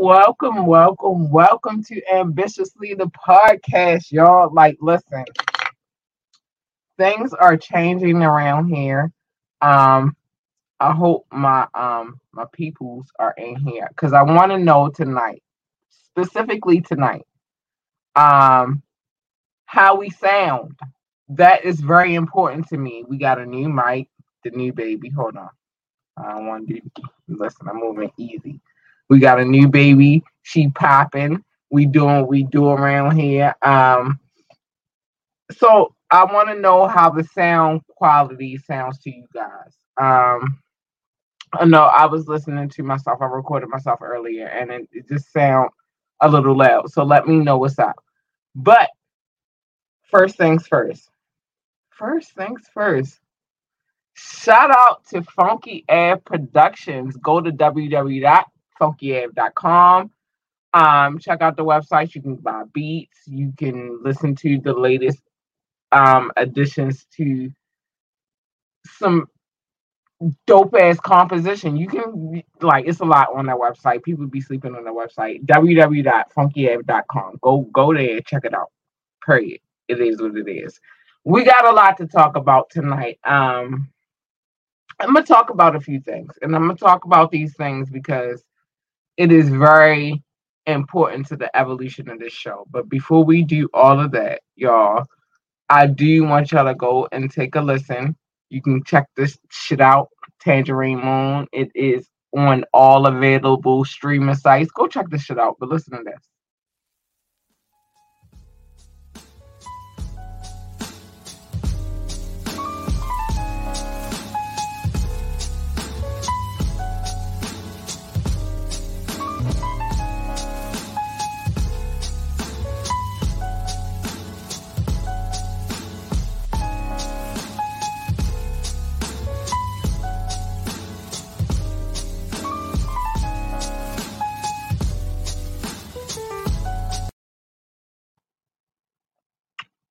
welcome, welcome, welcome to Ambitiously the podcast, y'all. Like, listen, things are changing around here. Um, I hope my um my peoples are in here because I want to know tonight, specifically tonight, um, how we sound. That is very important to me. We got a new mic, the new baby. Hold on. I don't want to do listen, I'm moving easy. We got a new baby. She popping. We doing we do around here. Um so I want to know how the sound quality sounds to you guys. Um I know I was listening to myself. I recorded myself earlier and it, it just sound a little loud. So let me know what's up. But first things first. First things first. Shout out to Funky Air Productions. Go to www.funkyav.com. Um, check out the website. You can buy beats. You can listen to the latest um, additions to some dope ass composition. You can like it's a lot on that website. People be sleeping on the website. www.funkyav.com. Go go there, check it out. Period. It is what it is. We got a lot to talk about tonight. Um I'm gonna talk about a few things, and I'm gonna talk about these things because it is very important to the evolution of this show. But before we do all of that, y'all, I do want y'all to go and take a listen. You can check this shit out, Tangerine Moon. It is on all available streaming sites. Go check this shit out. But listen to this.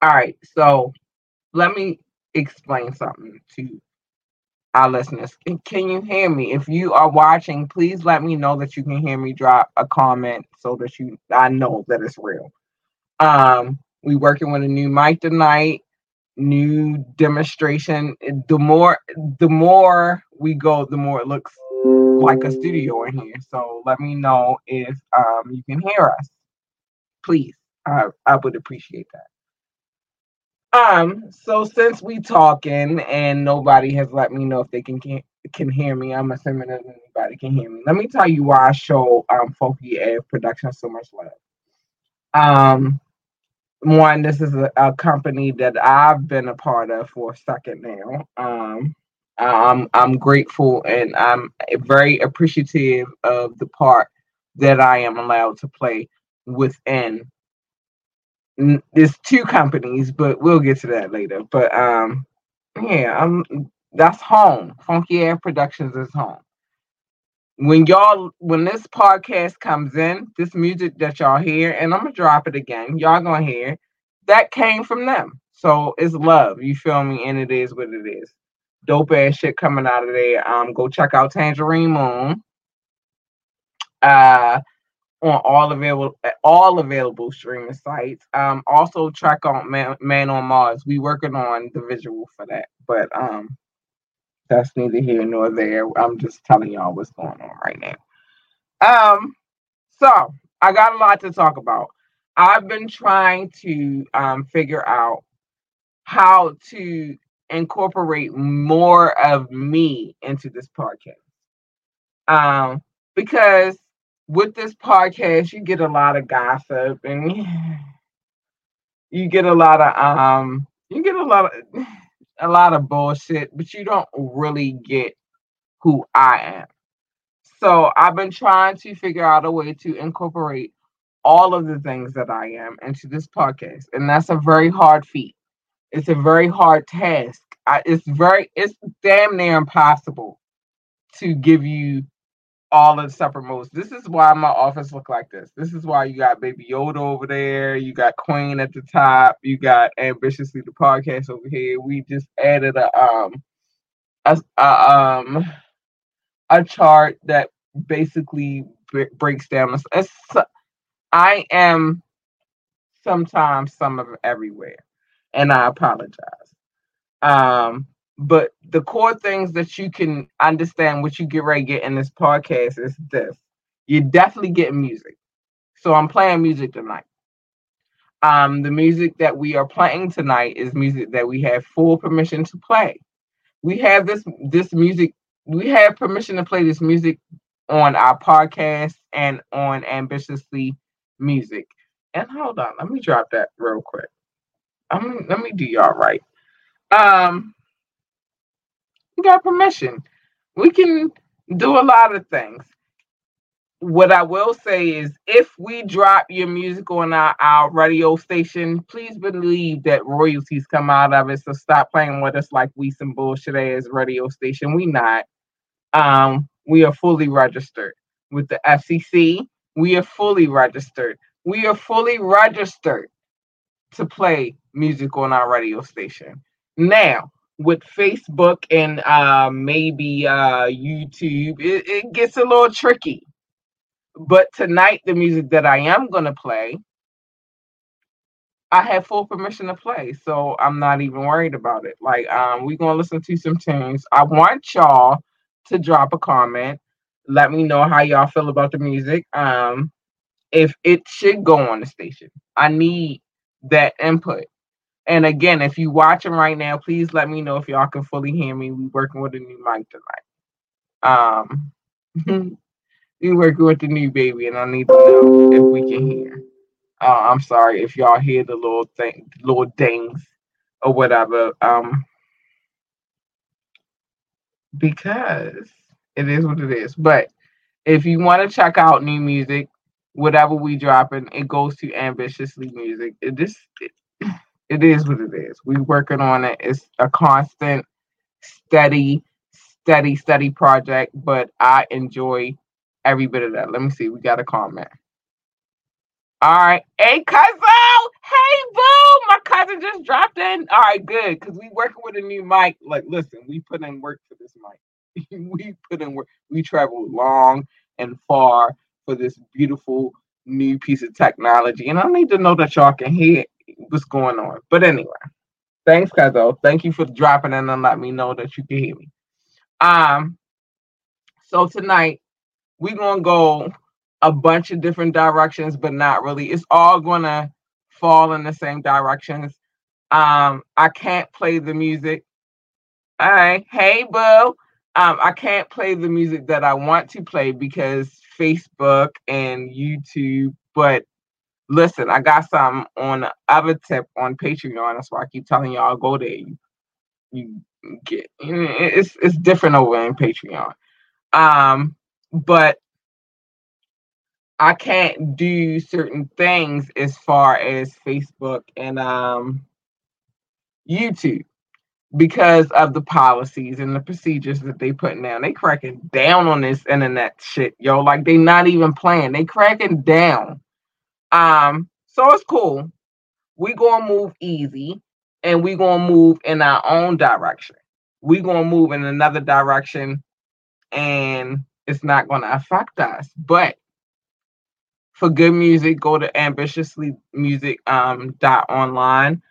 All right, so let me explain something to our listeners. Can, you hear me? If you are watching, please let me know that you can hear me. Drop a comment so that you I know that it's real. Um, we working with a new mic tonight, new demonstration. The more the more we go, the more it looks like a studio in here. So let me know if um you can hear us. Please. I, I would appreciate that. Um, so since we talking and nobody has let me know if they can can, can hear me, I'm assuming that anybody can hear me. Let me tell you why I show um Funky Av Production so much love. Um, one, this is a, a, company that I've been a part of for a second now. Um, I'm I'm grateful and I'm very appreciative of the part that I am allowed to play within there's two companies, but we'll get to that later. But um, yeah, I'm that's home. Funky Air Productions is home. When y'all, when this podcast comes in, this music that y'all hear, and I'm gonna drop it again, y'all gonna hear that came from them. So it's love, you feel me? And it is what it is. Dope ass shit coming out of there. Um, go check out Tangerine Moon. Uh, on all available all available streaming sites. Um, also check out Man, Man on Mars. We working on the visual for that, but um, that's neither here nor there. I'm just telling y'all what's going on right now. Um, so I got a lot to talk about. I've been trying to um figure out how to incorporate more of me into this podcast. Um, because with this podcast, you get a lot of gossip and you get a lot of um you get a lot of a lot of bullshit, but you don't really get who I am. So I've been trying to figure out a way to incorporate all of the things that I am into this podcast, and that's a very hard feat. It's a very hard task. I, it's very it's damn near impossible to give you all of the separate modes. This is why my office look like this. This is why you got Baby Yoda over there. You got Queen at the top. You got Ambitiously the podcast over here. We just added a um a, a um a chart that basically breaks down. It's, I am sometimes some of everywhere, and I apologize. Um, but the core things that you can understand what you get ready to get in this podcast is this. You're definitely getting music. So I'm playing music tonight. Um, the music that we are playing tonight is music that we have full permission to play. We have this this music, we have permission to play this music on our podcast and on Ambitiously Music. And hold on, let me drop that real quick. I mean, let me do y'all right. Um, we got permission. We can do a lot of things. What I will say is if we drop your music on our, our radio station, please believe that royalties come out of it. So stop playing with us like we some bullshit ass radio station. We not. Um, we are fully registered with the FCC. We are fully registered. We are fully registered to play music on our radio station. Now, with Facebook and uh, maybe uh, YouTube, it, it gets a little tricky. But tonight, the music that I am going to play, I have full permission to play, so I'm not even worried about it. Like, um, we're gonna listen to some tunes. I want y'all to drop a comment. Let me know how y'all feel about the music. Um, if it should go on the station, I need that input. And again, if you watching right now, please let me know if y'all can fully hear me. We working with a new mic tonight. Um, we working with the new baby, and I need to know if we can hear. Uh, I'm sorry if y'all hear the little thing, little dings or whatever. Um, because it is what it is. But if you want to check out new music, whatever we dropping, it goes to ambitiously music. It just it, is what it is. We working on it. It's a constant, steady, steady, steady project. But I enjoy every bit of that. Let me see. We got a comment. All right. Hey, cousin. Hey, boo. My cousin just dropped in. All right, good. Because we working with a new mic. Like, listen, we put in work for this mic. we put in work. We traveled long and far for this beautiful new piece of technology. And I need to know that y'all can hear what's going on. But anyway, thanks, Kazo. Thank you for dropping in and let me know that you can hear me. Um, so tonight we're gonna go a bunch of different directions, but not really. It's all gonna fall in the same directions. Um, I can't play the music. All right, hey boo. Um, I can't play the music that I want to play because Facebook and YouTube, but listen, I got some on the other tip on Patreon. That's why I keep telling y'all go there. You, you get it's it's different over in Patreon. Um, but I can't do certain things as far as Facebook and um YouTube because of the policies and the procedures that they put down. They cracking down on this internet shit, yo. Like they not even playing. They cracking down. Um, so it's cool. We gonna move easy and we gonna move in our own direction. We gonna move in another direction and it's not gonna affect us. But for good music, go to ambitiously music um dot online.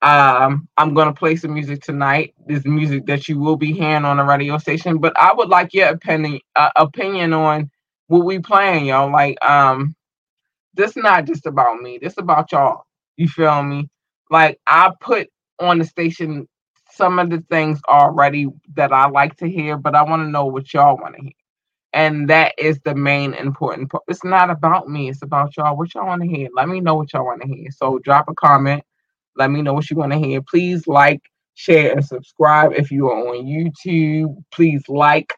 Um, I'm gonna play some music tonight. This music that you will be hearing on the radio station, but I would like your opinion uh, opinion on what we playing, y'all. Like, um, this not just about me. This is about y'all. You feel me? Like I put on the station some of the things already that I like to hear, but I want to know what y'all want to hear. And that is the main important part. It's not about me, it's about y'all. What y'all want to hear? Let me know what y'all want to hear. So drop a comment. Let me know what you want to hear. Please like, share, and subscribe if you are on YouTube. Please like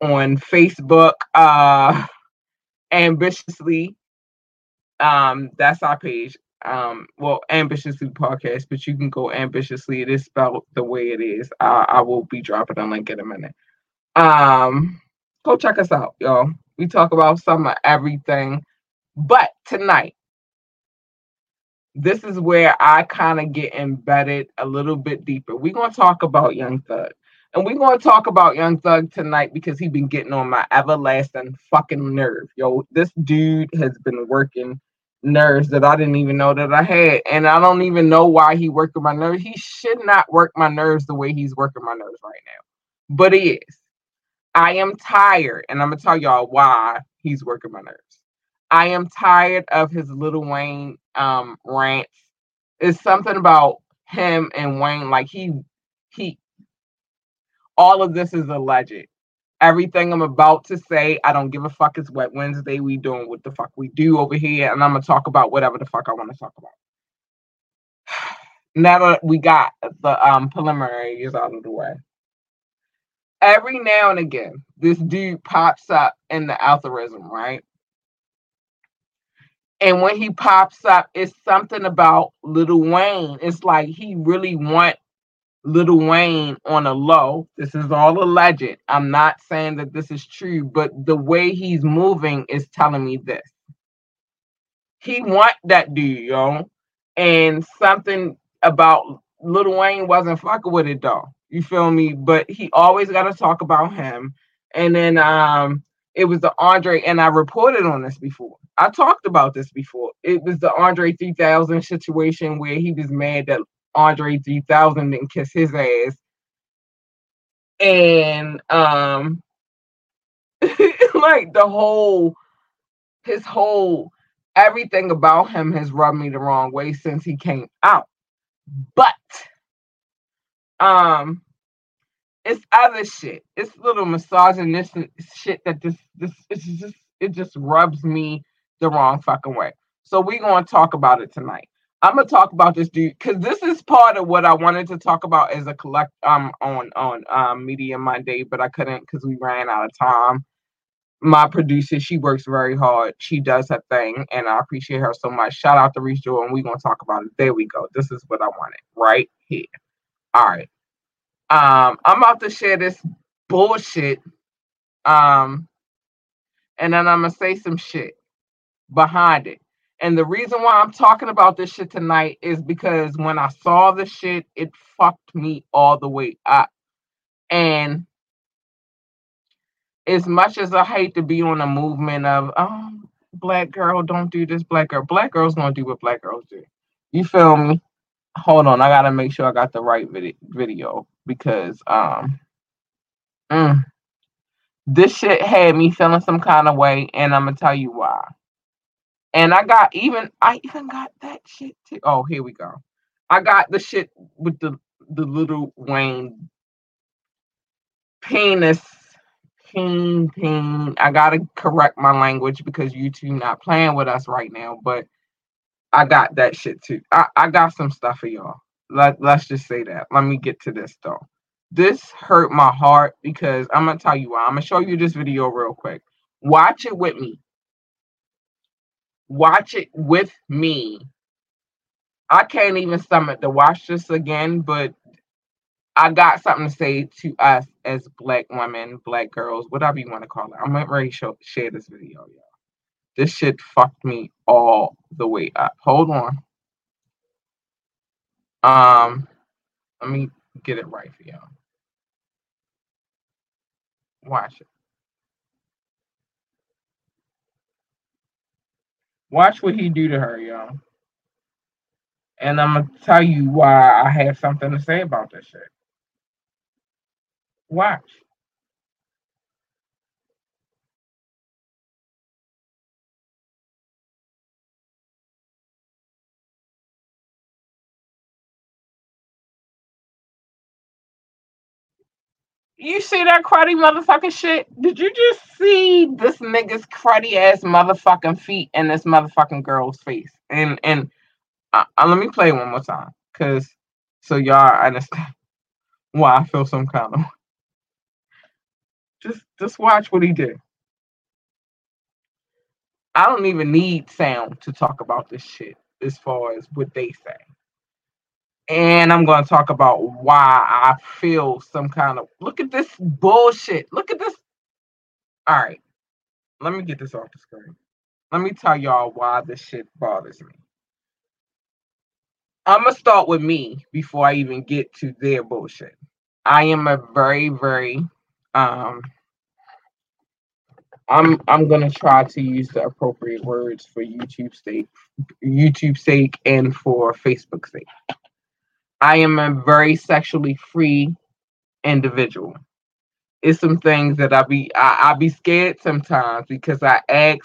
on Facebook. Uh ambitiously um, that's our page. Um, well, ambitiously podcast, but you can go ambitiously. It is spelled the way it is. I, I will be dropping a link in a minute. Um, go check us out, y'all. We talk about some of everything. But tonight, this is where I kind of get embedded a little bit deeper. We're gonna talk about Young Thug. And we're gonna talk about Young Thug tonight because he's been getting on my everlasting fucking nerve. Yo, this dude has been working nerves that I didn't even know that I had. And I don't even know why he working my nerves. He should not work my nerves the way he's working my nerves right now. But he is. I am tired, and I'm gonna tell y'all why he's working my nerves. I am tired of his little Wayne um rants. It's something about him and Wayne, like he he all of this is alleged. Everything I'm about to say, I don't give a fuck. It's Wet Wednesday. We doing what the fuck we do over here, and I'm gonna talk about whatever the fuck I want to talk about. now that we got the um preliminaries out of the way, every now and again, this dude pops up in the algorithm, right? And when he pops up, it's something about Lil Wayne. It's like he really want Lil Wayne on a low. This is all alleged. I'm not saying that this is true, but the way he's moving is telling me this. He want that dude, yo. And something about Lil Wayne wasn't fucking with it though. You feel me? But he always got to talk about him. And then um it was the Andre, and I reported on this before. I talked about this before. It was the Andre 3000 situation where he was mad that Andre 3000 didn't kiss his ass. And um like the whole his whole everything about him has rubbed me the wrong way since he came out. But um it's other shit. It's little misogynistic shit that this this it's just it just rubs me the wrong fucking way. So we're gonna talk about it tonight. I'm gonna talk about this dude because this is part of what I wanted to talk about as a collect um on on um Media Monday, but I couldn't because we ran out of time. My producer, she works very hard. She does her thing, and I appreciate her so much. Shout out to Reese Joy, and we're gonna talk about it. There we go. This is what I wanted right here. All right. Um, I'm about to share this bullshit. Um, and then I'm gonna say some shit behind it. And the reason why I'm talking about this shit tonight is because when I saw the shit, it fucked me all the way up. And as much as I hate to be on a movement of, oh, black girl, don't do this, black girl, black girls gonna do what black girls do. You feel me? Hold on, I gotta make sure I got the right vid- video because um, mm, this shit had me feeling some kind of way, and I'm gonna tell you why. And I got even I even got that shit too. Oh, here we go. I got the shit with the the Lil Wayne penis peen peen. I gotta correct my language because YouTube not playing with us right now, but I got that shit too. I, I got some stuff for y'all. Let, let's just say that. Let me get to this though. This hurt my heart because I'm gonna tell you why. I'm gonna show you this video real quick. Watch it with me watch it with me. I can't even stomach to watch this again, but I got something to say to us as black women, black girls, whatever you want to call it. I'm ready to share this video, y'all. This shit fucked me all the way up. Hold on. Um, let me get it right for y'all. Watch it. Watch what he do to her, y'all. And I'm gonna tell you why I have something to say about this shit. Watch. You see that cruddy motherfucking shit? Did you just see this nigga's cruddy ass motherfucking feet in this motherfucking girl's face? And and uh, uh, let me play one more time, cause so y'all understand why I feel some kind of. Just just watch what he did. I don't even need sound to talk about this shit as far as what they say and I'm going to talk about why I feel some kind of look at this bullshit. Look at this. All right, let me get this off the screen. Let me tell y'all why this shit bothers me. I'm gonna start with me before I even get to their bullshit. I am a very, very um I'm I'm gonna try to use the appropriate words for YouTube sake, YouTube sake, and for Facebook sake. I am a very sexually free individual. It's some things that I be I, I be scared sometimes because I ask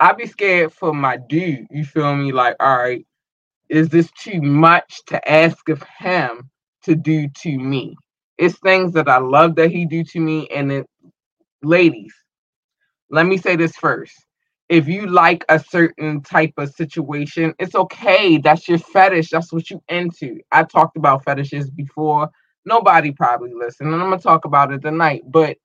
I be scared for my dude. You feel me? Like, all right, is this too much to ask of him to do to me? It's things that I love that he do to me. And it, ladies, let me say this first. If you like a certain type of situation, it's okay. That's your fetish. That's what you into. I talked about fetishes before. Nobody probably listened, and I'm gonna talk about it tonight. But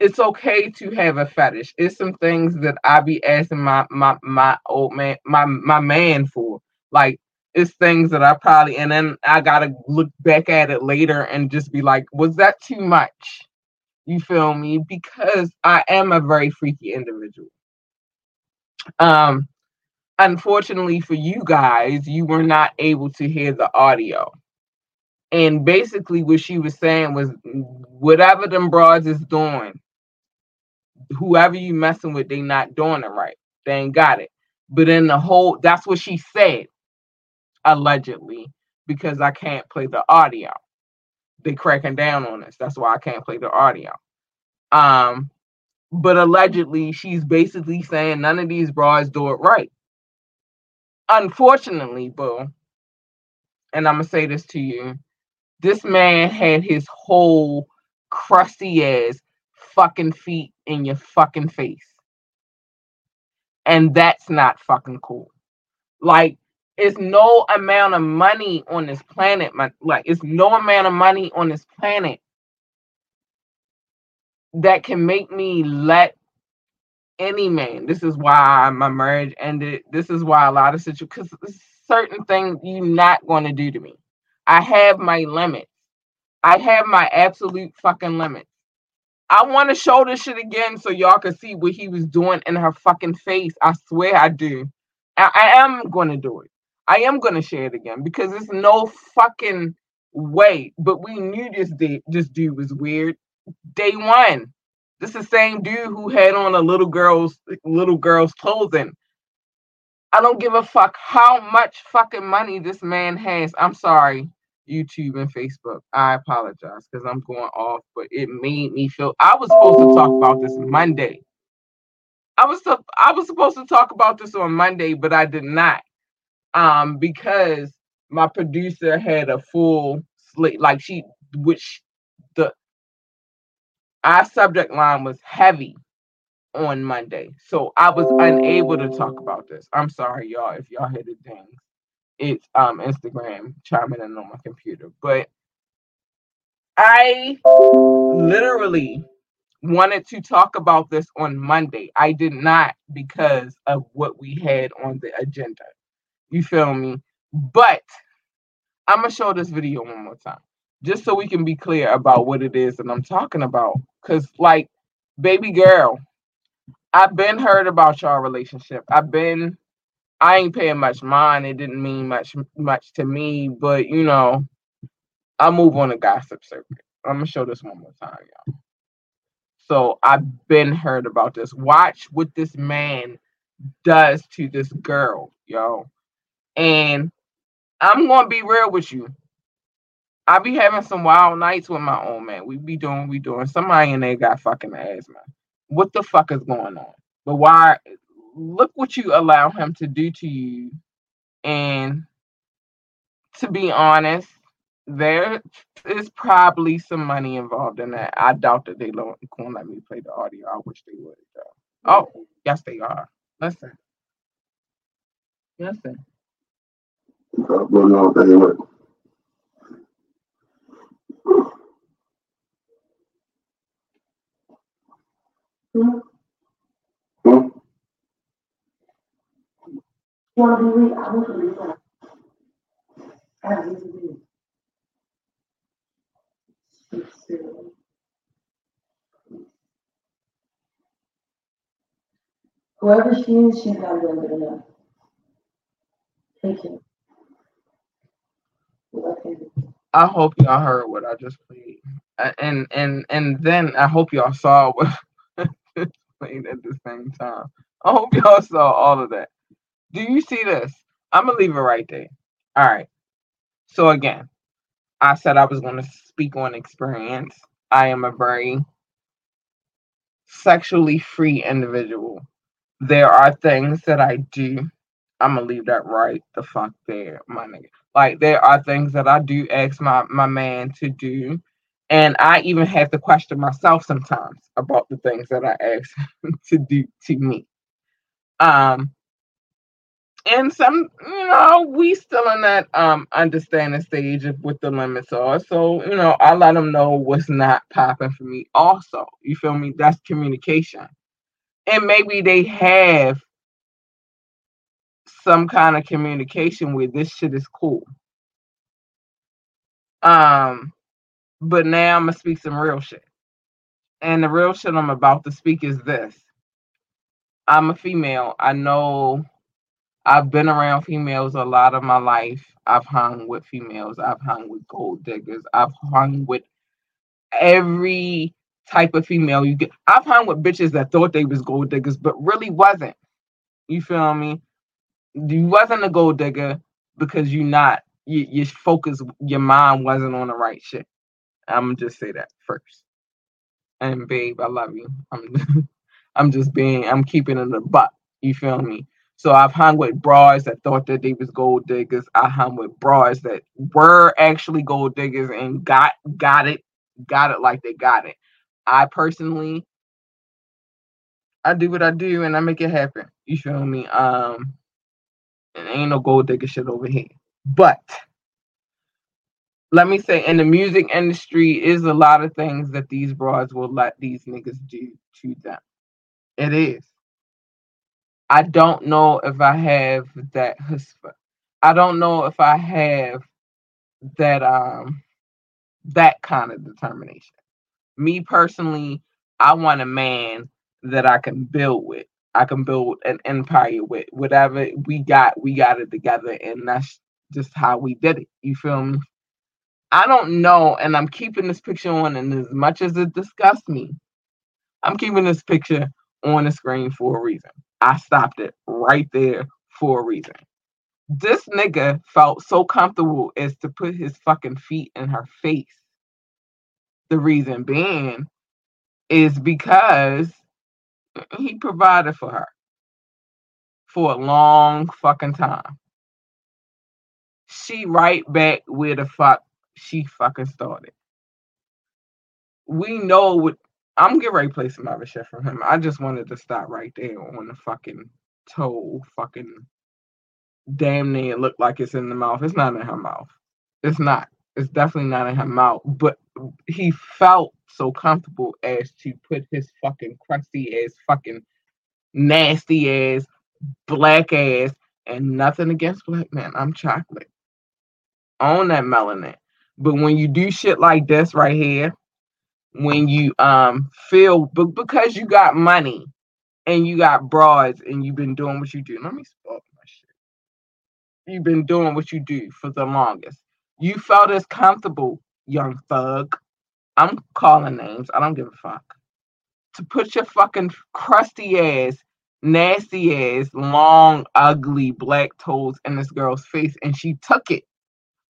it's okay to have a fetish. It's some things that I be asking my my my old man, my my man for. Like it's things that I probably and then I gotta look back at it later and just be like, was that too much? You feel me? Because I am a very freaky individual. Um unfortunately for you guys, you were not able to hear the audio. And basically what she was saying was whatever them broads is doing, whoever you messing with, they not doing it right. They ain't got it. But in the whole that's what she said allegedly because I can't play the audio. They cracking down on us. That's why I can't play the audio. Um, but allegedly, she's basically saying none of these bras do it right. Unfortunately, boo, and I'm gonna say this to you: this man had his whole crusty ass fucking feet in your fucking face, and that's not fucking cool. Like it's no amount of money on this planet, my, like it's no amount of money on this planet that can make me let any man. This is why my marriage ended. This is why a lot of situations, because certain things you're not going to do to me. I have my limits. I have my absolute fucking limits. I want to show this shit again so y'all can see what he was doing in her fucking face. I swear I do. I, I am going to do it. I am gonna share it again because there's no fucking way. But we knew this dude, this dude was weird. Day one. This is the same dude who had on a little girl's little girl's clothing. I don't give a fuck how much fucking money this man has. I'm sorry, YouTube and Facebook. I apologize because I'm going off, but it made me feel I was supposed to talk about this Monday. I was to, I was supposed to talk about this on Monday, but I did not um, because my producer had a full slate, like she, which our subject line was heavy on Monday, so I was unable to talk about this. I'm sorry, y'all, if y'all hear the dings. It's um Instagram chiming in on my computer, but I literally wanted to talk about this on Monday. I did not because of what we had on the agenda. You feel me? But I'm gonna show this video one more time, just so we can be clear about what it is that I'm talking about. Cause like, baby girl, I've been heard about y'all relationship. I've been, I ain't paying much mind. It didn't mean much much to me, but you know, I move on the gossip circuit. I'm gonna show this one more time, y'all. So I've been heard about this. Watch what this man does to this girl, yo. And I'm gonna be real with you. I be having some wild nights with my own man. We be doing, we doing. Somebody in there got fucking asthma. What the fuck is going on? But why? Look what you allow him to do to you. And to be honest, there is probably some money involved in that. I doubt that they don't let me play the audio. I wish they would. Though. Oh, yes, they are. Listen. Listen. You want to Whoever she is, she's not going to know. Take it. I hope y'all heard what I just played, and and and then I hope y'all saw what played at the same time. I hope y'all saw all of that. Do you see this? I'm gonna leave it right there. All right. So again, I said I was gonna speak on experience. I am a very sexually free individual. There are things that I do. I'm gonna leave that right the fuck there, my nigga. Like there are things that I do ask my my man to do, and I even have to question myself sometimes about the things that I ask to do to me. Um, and some, you know, we still in that um understanding stage of what the limits are. So, you know, I let them know what's not popping for me. Also, you feel me? That's communication, and maybe they have some kind of communication where this shit is cool. Um, but now I'm gonna speak some real shit. And the real shit I'm about to speak is this. I'm a female. I know I've been around females a lot of my life. I've hung with females. I've hung with gold diggers. I've hung with every type of female you get. I've hung with bitches that thought they was gold diggers, but really wasn't. You feel me? You wasn't a gold digger because you not you, your focus, your mind wasn't on the right shit. I'm just say that first. And babe, I love you. I'm I'm just being I'm keeping it the butt. You feel me? So I've hung with bras that thought that they was gold diggers. I hung with bras that were actually gold diggers and got got it, got it like they got it. I personally I do what I do and I make it happen. You feel me? Um ain't no gold digger shit over here. But let me say, in the music industry, is a lot of things that these broads will let these niggas do to them. It is. I don't know if I have that husband. I don't know if I have that um that kind of determination. Me personally, I want a man that I can build with. I can build an empire with. Whatever we got, we got it together, and that's just how we did it. You feel me? I don't know, and I'm keeping this picture on, and as much as it disgusts me, I'm keeping this picture on the screen for a reason. I stopped it right there for a reason. This nigga felt so comfortable as to put his fucking feet in her face. The reason being is because he provided for her for a long fucking time. She right back where the fuck she fucking started. We know what I'm getting ready to play some other shit from him. I just wanted to stop right there on the fucking toe, fucking damn near look like it's in the mouth. It's not in her mouth. It's not. It's definitely not in her mouth. But he felt so comfortable as to put his fucking crusty ass, fucking nasty ass, black ass, and nothing against black men. I'm chocolate. On that melanin. But when you do shit like this right here, when you um feel but because you got money and you got broads and you've been doing what you do. Let me stop my shit. You've been doing what you do for the longest. You felt as comfortable, young thug. I'm calling names. I don't give a fuck. To put your fucking crusty ass, nasty ass, long, ugly black toes in this girl's face, and she took it.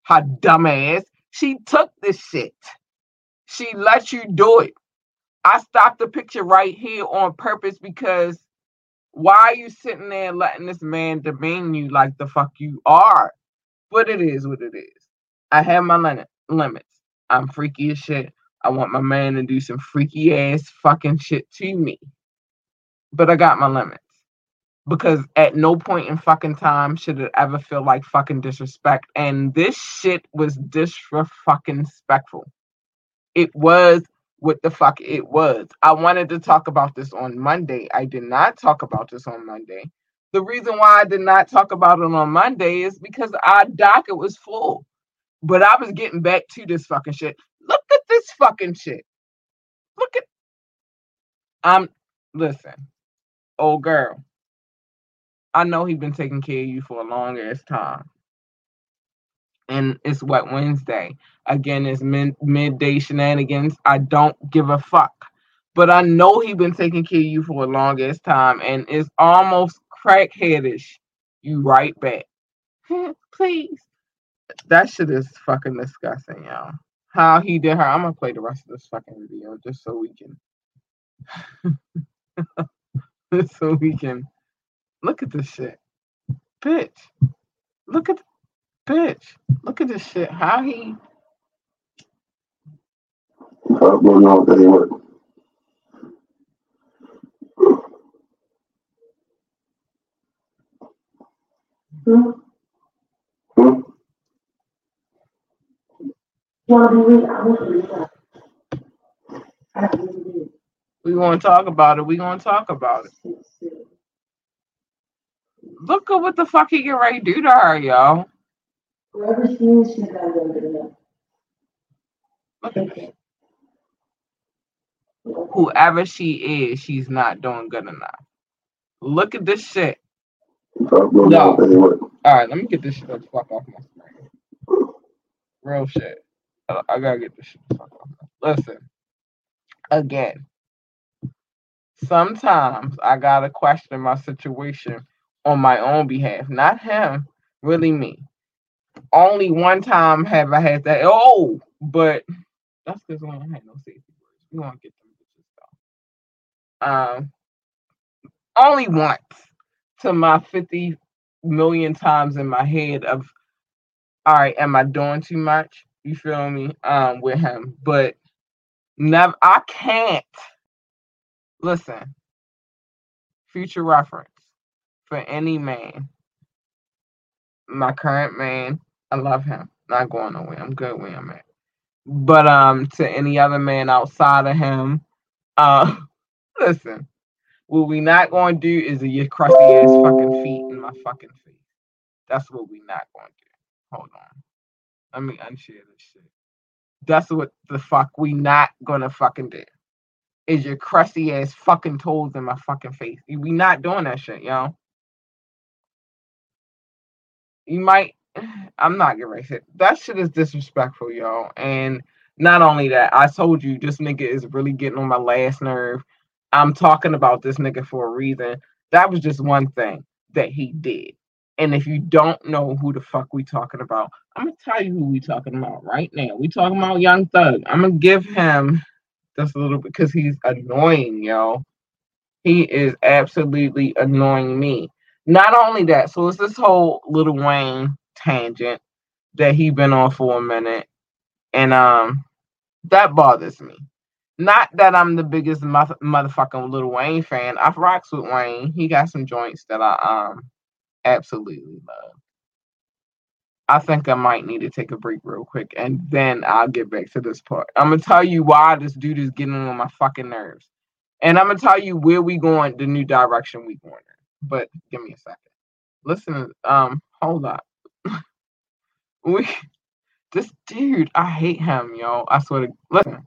Her dumb ass. She took this shit. She let you do it. I stopped the picture right here on purpose because why are you sitting there letting this man demean you like the fuck you are? But it is what it is. I have my limit. I'm freaky as shit. I want my man to do some freaky ass fucking shit to me. But I got my limits. Because at no point in fucking time should it ever feel like fucking disrespect. And this shit was disrespectful it was what the fuck it was. I wanted to talk about this on Monday. I did not talk about this on Monday. The reason why I did not talk about it on Monday is because our docket was full. But I was getting back to this fucking shit. Look at this fucking shit. Look at I'm listen, old girl. I know he's been taking care of you for a long ass time. and it's what Wednesday. Again, it's mid- midday shenanigans. I don't give a fuck. But I know he's been taking care of you for the longest time, and it's almost crackheadish. You right back. Please. That shit is fucking disgusting, y'all. How he did her. I'm gonna play the rest of this fucking video just so we can just so we can look at this shit. Bitch. Look at bitch. Look at this shit. How he What's going on with that work? Hmm? We want to talk about it. We gonna talk about it. Look at what the fuck he get ready to do to her, y'all. Whoever she is, she's not gonna get enough. Look at this. Whoever she is, she's not doing good enough. Look at this shit. What's going on with that work? All right, let me get this shit the fuck off my screen. Real shit. I, gotta get this shit. Listen, again. Sometimes I gotta question my situation on my own behalf, not him, really me. Only one time have I had that. Oh, but that's because I had no safety words. We won't get them bitches though. Um, only once to my 50 million times in my head of all right, am I doing too much? You feel me? Um, with him. But never I can't listen. Future reference for any man. My current man, I love him. Not going nowhere. I'm good where I'm at. But um to any other man outside of him, uh listen. What we not going to do is your crusty ass fucking feet in my fucking face. That's what we not going to do. Hold on. Let me unshare this shit. That's what the fuck we not gonna fucking do. Is your crusty ass fucking toes in my fucking face. We not doing that shit, yo. You might I'm not getting racist. That shit is disrespectful, yo. And not only that, I told you this nigga is really getting on my last nerve. I'm talking about this nigga for a reason. That was just one thing that he did. And if you don't know who the fuck we talking about, I'm gonna tell you who we talking about right now. We talking about Young Thug. I'm gonna give him just a little bit because he's annoying, yo. He is absolutely annoying me. Not only that, so it's this whole Lil Wayne tangent that he been on for a minute, and um, that bothers me. Not that I'm the biggest mother- motherfucking Lil Wayne fan. I've rocks with Wayne. He got some joints that I um absolutely love. I think I might need to take a break real quick and then I'll get back to this part. I'm gonna tell you why this dude is getting on my fucking nerves. And I'm gonna tell you where we going, the new direction we going in. But give me a second. Listen, um, hold up. we this dude, I hate him, yo. I swear to listen.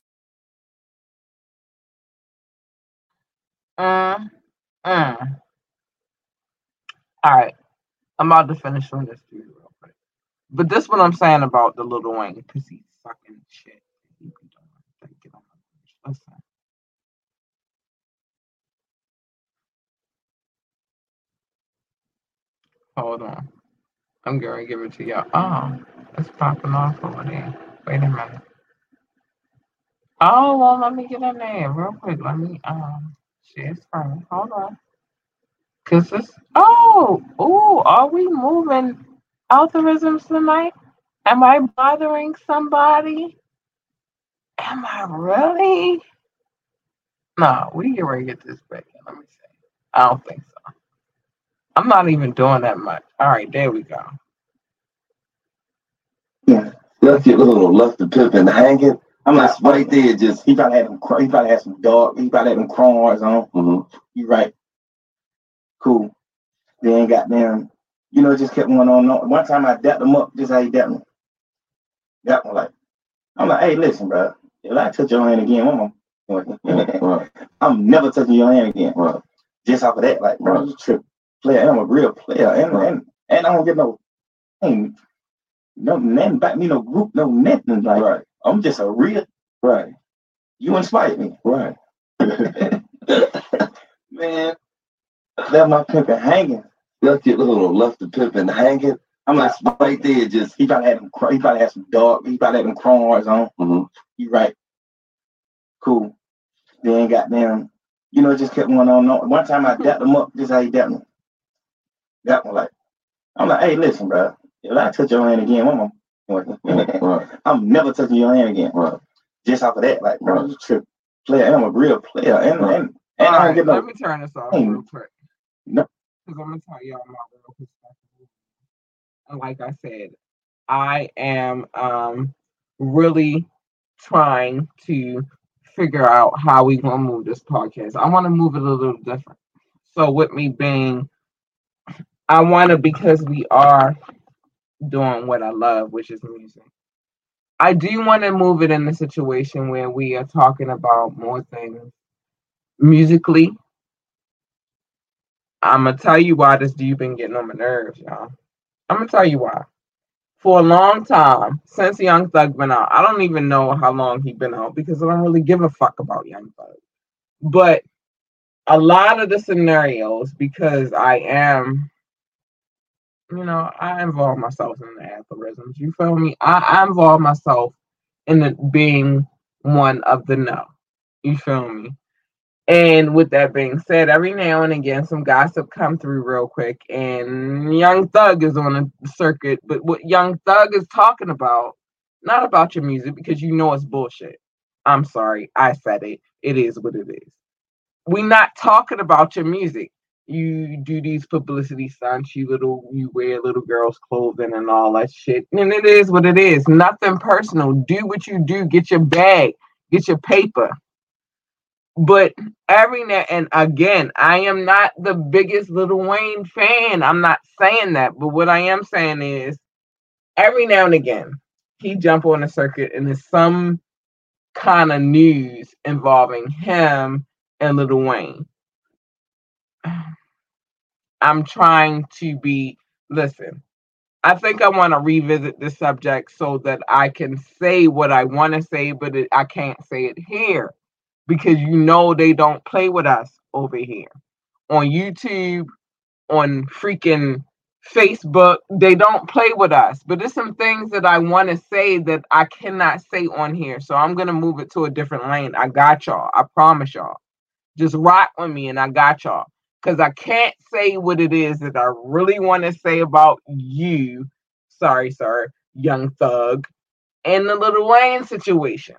Uh, uh. All right, I'm about to finish on this dude real quick. But this what I'm saying about the Lil Wayne because he's fucking shit. Listen. Hold on. I'm gonna give it to y'all. Oh, it's popping off over there. Wait a minute. Oh well, let me get in there real quick. Let me um share screen. Hold on. Cause this. Oh, oh, are we moving algorithms tonight? Am I bothering somebody? Am I really? No, we get ready to get this back. in. Let me see. I don't think so. I'm not even doing that much. All right, there we go. Yeah. Left your little left the pip and hanging. I'm like right did just He probably had cr- He probably had some dark. He probably had them crawls on. mhm. You right. Cool. Then got them. you know, just kept going on. on. One time I dapped him up, just how he dapped me. That one like, I'm like, hey, listen, bro. If I touch your hand again, I'm, right, I'm never touching your hand again. right. Just off of that, like, bro, you trip player. And I'm a real player, and Right. and and I don't get no, ain't no nothing about me, no group, no nothing. Like, Right, I'm just a real. right, You inspired me. right. Man, left my pimping hanging. Left your little left the pip and hanging. I'm like, Right there, just he probably had cr- He probably had some dark. He probably had them crawls on. mhm. You right. Cool. Then them. you know, just kept going on. on. One time I dapped him up, just how he dapped me. That one like, I'm like, hey, listen, bro. If I touch your hand again, I'm, right, I'm never touching your hand again. right. Just off of that, like, bro, Right. you trip player. And I'm a real player, and Right. and and All I don't right, get let no. me turn this off Hey. real quick. No. Because I'm gonna tell y'all my real perspective. And like I said, I am um really trying to figure out how we gonna move this podcast. I want to move it a little different. So with me being, I want to because we are doing what I love, which is music. I do want to move it in a situation where we are talking about more things musically. I'm gonna tell you why this dude been getting on my nerves, y'all. I'm gonna tell you why. For a long time, since Young Thug been out, I don't even know how long he been out because I don't really give a fuck about Young Thug. But a lot of the scenarios, because I am, you know, I involve myself in the aphorisms. You feel me? I, I involve myself in being one of the no. You feel me? And with that being said, every now and again, some gossip come through real quick, and Young Thug is on the circuit. But what Young Thug is talking about, not about your music, because you know it's bullshit. I'm sorry, I said it. It is what it is. We're not talking about your music. You do these publicity stunts, you little, you wear little girls' clothing and all that shit, and it is what it is. Nothing personal. Do what you do. Get your bag. Get your paper but every now and again, I am not the biggest Lil Wayne fan. I'm not saying that, but what I am saying is, every now and again, he jump on the circuit and there's some kind of news involving him and Lil Wayne. I'm trying to be listen. I think I want to revisit this subject so that I can say what I want to say, but it, I can't say it here because you know they don't play with us over here on YouTube, on freaking Facebook. They don't play with us. But there's some things that I want to say that I cannot say on here. So I'm gonna move it to a different lane. I got y'all. I promise y'all. Just rock with me and I got y'all. Cause I can't say what it is that I really want to say about you. Sorry, sir, young thug, and the Lil Wayne situation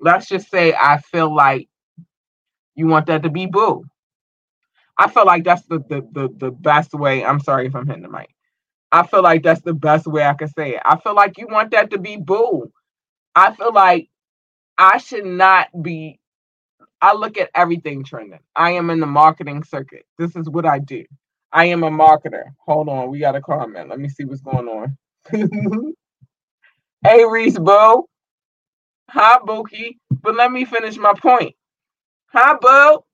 let's just say I feel like you want that to be boo. I feel like that's the the the, the best way. I'm sorry if I'm hitting the mic. I feel like that's the best way I can say it. I feel like you want that to be boo. I feel like I should not be. I look at everything trending. I am in the marketing circuit. This is what I do. I am a marketer. Hold on, we got a comment. Let me see what's going on. hey, Reese Bo. Hi, Bookie. But let me finish my point. Hi, Bo.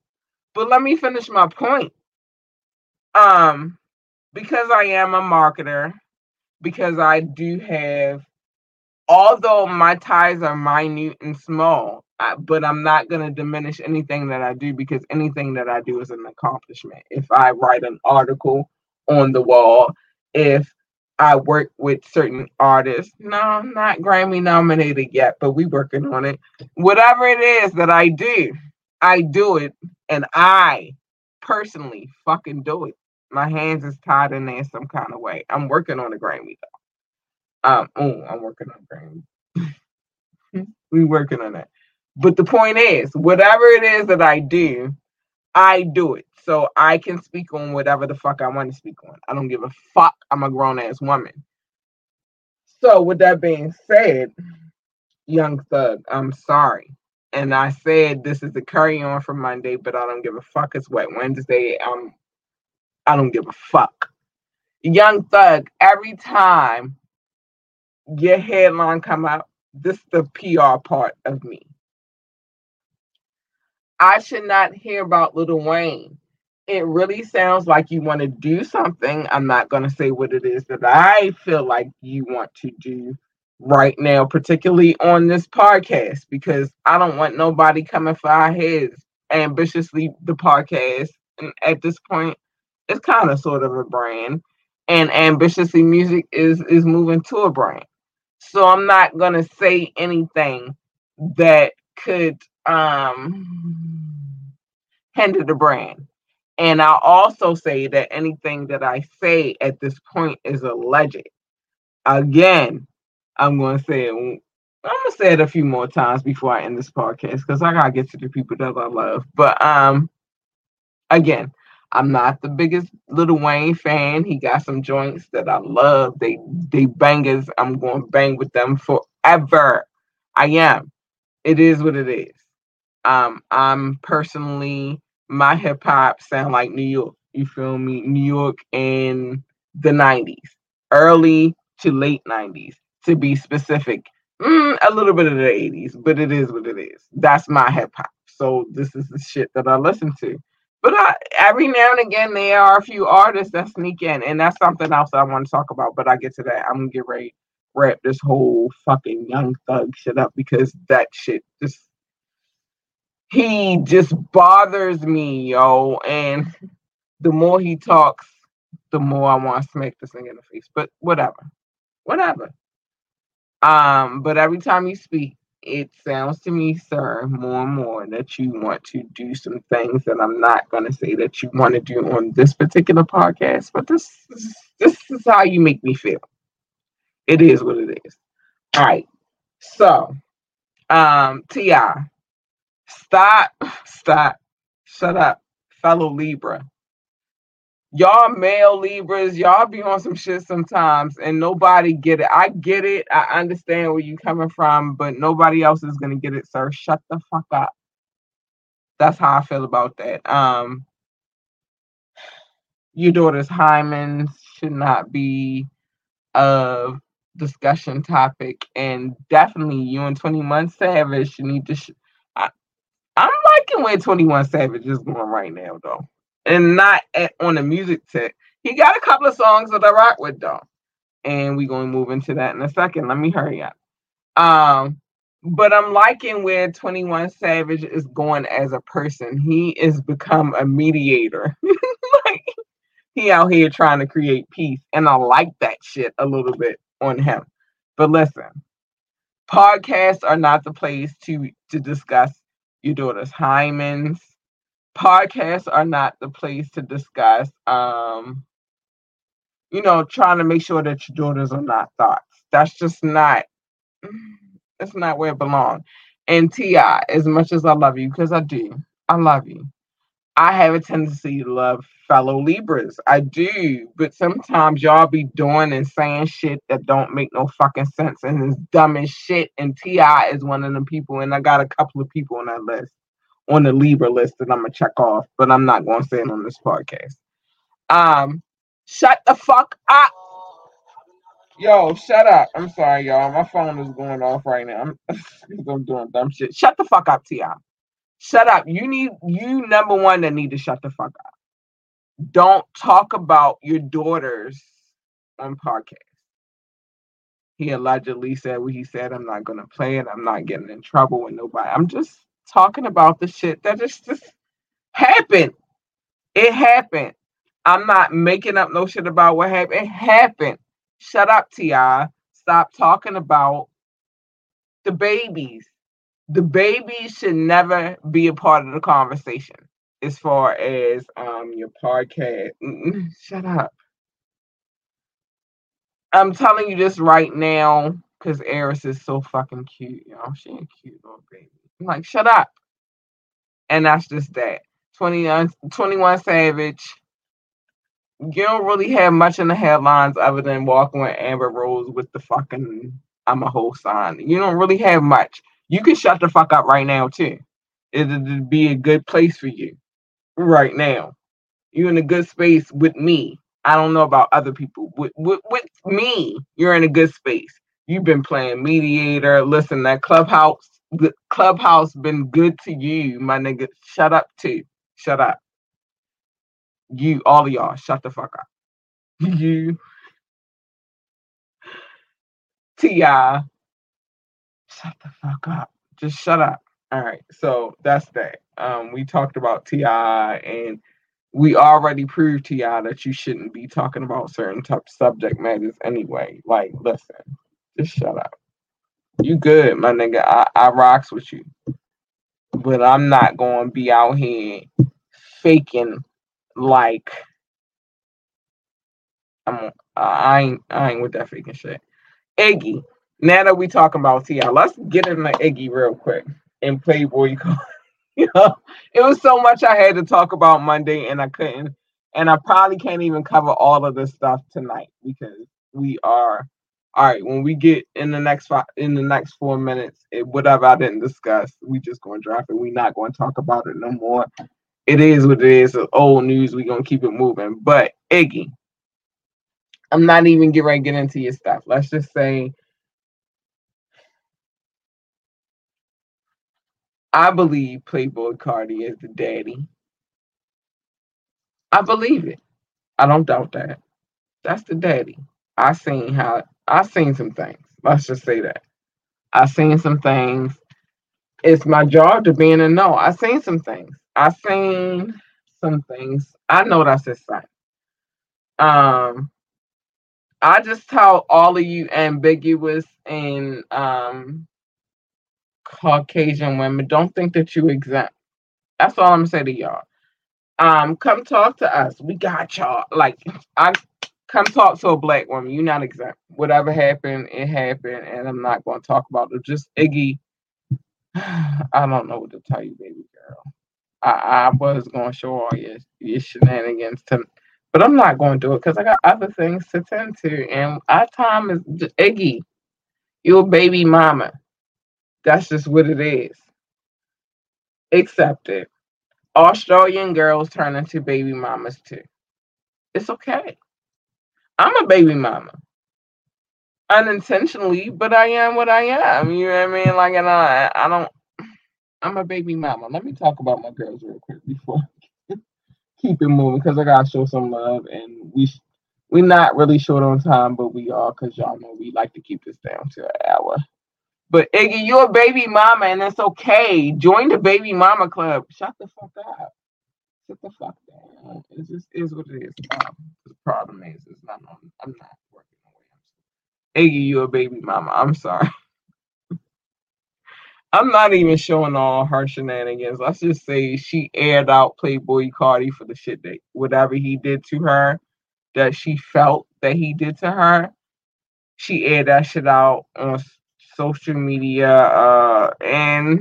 But let me finish my point. Um, because I am a marketer, because I do have, although my ties are minute and small, I, but I'm not going to diminish anything that I do because anything that I do is an accomplishment. If I write an article on the wall, if I work with certain artists. No, I'm not Grammy nominated yet, but we working on it. Whatever it is that I do, I do it, and I personally fucking do it. My hands is tied in there some kind of way. I'm working on a Grammy though. Um, I'm working on a Grammy. we working on that. But the point is, whatever it is that I do, I do it. So I can speak on whatever the fuck I want to speak on. I don't give a fuck. I'm a grown ass woman. So with that being said, Young Thug, I'm sorry. And I said this is the carry on for Monday, but I don't give a fuck. It's Wet Wednesday. Um, I don't give a fuck. Young Thug, every time your headline come out, this is the PR part of me. I should not hear about Lil Wayne. It really sounds like you want to do something. I'm not going to say what it is that I feel like you want to do right now, particularly on this podcast, because I don't want nobody coming for our heads ambitiously the podcast. And at this point, it's kind of sort of a brand. And ambitiously music is is moving to a brand. So I'm not gonna say anything that could um hinder the brand. And I'll also say that anything that I say at this point is alleged. Again, I'm going to say it. I'm gonna say it a few more times before I end this podcast because I gotta get to the people that I love. But um, again, I'm not the biggest Lil Wayne fan. He got some joints that I love. They they bangers. I'm going to bang with them forever. I am. It is what it is. Um, I'm personally my hip hop sound like New York. You feel me? New York in the 90s, early to late 90s, to be specific. Mm, a little bit of the 80s, but it is what it is. That's my hip hop. So this is the shit that I listen to. But I, every now and again, there are a few artists that sneak in, and that's something else I want to talk about. But I get to that. I'm gonna get ready wrap this whole fucking young thug shit up because that shit just he just bothers me, yo. And the more he talks, the more I want to smack this thing in the face. But whatever, whatever. Um, but every time you speak, it sounds to me, sir, more and more that you want to do some things that I'm not going to say that you want to do on this particular podcast. But this, this is how you make me feel. It is what it is. All right. So, um, T.I., stop, stop, shut up, fellow Libra y'all male Libras, y'all be on some shit sometimes and nobody get it. I get it. I understand where you coming from, but nobody else is gonna get it, sir. Shut the fuck up. That's how I feel about that. Um your daughter's hymen should not be a discussion topic and definitely you and 21 Savage you need to sh- I'm liking where 21 Savage is going right now though and not at, on the music tip. He got a couple of songs that I rock with though, and we're gonna move into that in a second. Let me hurry up. Um, but I'm liking where 21 Savage is going as a person. He is become a mediator. like he out here trying to create peace, and I like that shit a little bit on him. But listen, podcasts are not the place to to discuss your daughter's hymens, podcasts are not the place to discuss um you know trying to make sure that your daughters are not thoughts. That's just not that's not where it belongs and T.I. as much as i love you because i do i love you i have a tendency to love fellow libras i do but sometimes y'all be doing and saying shit that don't make no fucking sense and it's dumb as shit and T.I. is one of them people and i got a couple of people on that list on the Libra list that I'm gonna check off, but I'm not gonna say it on this podcast. Um, shut the fuck up. Yo, shut up. I'm sorry, y'all. My phone is going off right now. I'm, I'm doing dumb shit. Shut the fuck up, Ti. Shut up. You need you number one that need to shut the fuck up. Don't talk about your daughters on podcast. He allegedly said what he said. I'm not gonna play it. I'm not getting in trouble with nobody. I'm just talking about the shit that just, just happened. It happened. I'm not making up no shit about what happened. It happened. Shut up, Ti. Stop talking about the babies. The baby should never be a part of the conversation as far as um your podcast. Shut up. I'm telling you this right now because Heiress is so fucking cute, y'all. She ain't cute little baby. I'm like, shut up. And that's just that. 21, 21 Savage. you don't really have much in the headlines other than walking with Amber Rose with the fucking I'm a whole sign. You don't really have much. You can shut the fuck up right now too. It'd be a good place for you right now. You're in a good space with me. I don't know about other people. With, with, with me, you're in a good space. You've been playing mediator. Listen, that clubhouse, the clubhouse been good to you, my nigga. Shut up too. Shut up. You, all of y'all, shut the fuck up. You, T.I., shut the fuck up. Just shut up. All right. So that's that. Um, we talked about T.I. and we already proved T.I. that you shouldn't be talking about certain type subject matters anyway. Like, listen, just shut up. You good, my nigga. I, I rocks with you. But I'm not gonna be out here faking like I'm I ain't I ain't with that faking shit. Iggy. Now that we talking about T.I., let's get into Iggy real quick and Playboi you know, it was so much I had to talk about Monday and I couldn't. And I probably can't even cover all of this stuff tonight because we are all right. When we get in the next five, in the next four minutes, it, whatever I didn't discuss, we just to drop it. we not to talk about it no more. It is what it is. It's old news. we to keep it moving. But Iggy, I'm not even getting ready to get into your stuff. Let's just say I believe Playboi Carti is the daddy. I believe it. I don't doubt that. That's the daddy. I seen how I seen some things. Let's just say that. I seen some things. It's my job to be in the know. I seen some things. I seen some things. I know that's his son. Um I just tell all of you ambiguous and um Caucasian women, don't think that you exempt. That's all I'm gonna say to y'all. Um, come talk to us. We got y'all. Like I come talk to a black woman. You're not exempt. Whatever happened, it happened, and I'm not gonna talk about it. Just Iggy. I don't know what to tell you, baby girl. I, I was gonna show all your your shenanigans to but I'm not going to do it because I got other things to tend to, and our time is Iggy. Your baby mama. That's just what it is. Accept it. Australian girls turn into baby mamas too. It's okay. I'm a baby mama. Unintentionally, but I am what I am. You know what I mean? Like, and I, I don't. I'm a baby mama. Let me talk about my girls real quick before keep it moving because I gotta show some love, and we we're not really short on time, but we are because y'all know we like to keep this down to an hour. But Iggy, you're a baby mama, and it's okay. Join the baby mama club. Shut the fuck up. Shut the fuck down. It just is what it is. Um, the problem is, it's not. I'm, not working away. Iggy, you're a baby mama. I'm sorry. I'm not even showing all her shenanigans. Let's just say she aired out Playboi Carti for the shit that whatever he did to her, that she felt that he did to her. She aired that shit out on social media, uh, and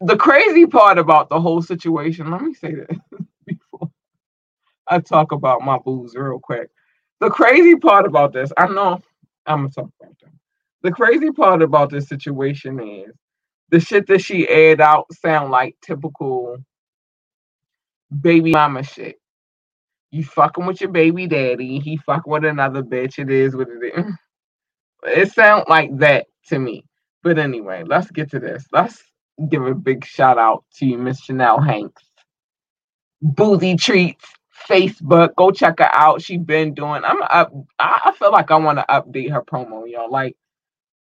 the crazy part about the whole situation. Let me say that before I talk about my booze real quick. The crazy part about this, I know I'm talk about them. The crazy part about this situation is the shit that she aired out sound like typical baby mama shit. You fucking with your baby daddy, he fucking with another bitch. It is what it is. It sounds like that to me. But anyway, let's get to this. Let's give a big shout out to Miss Chanel Hanks. Boozy Treats Facebook. Go check her out. She been doing. I'm up. I feel like I want to update her promo, y'all. Like,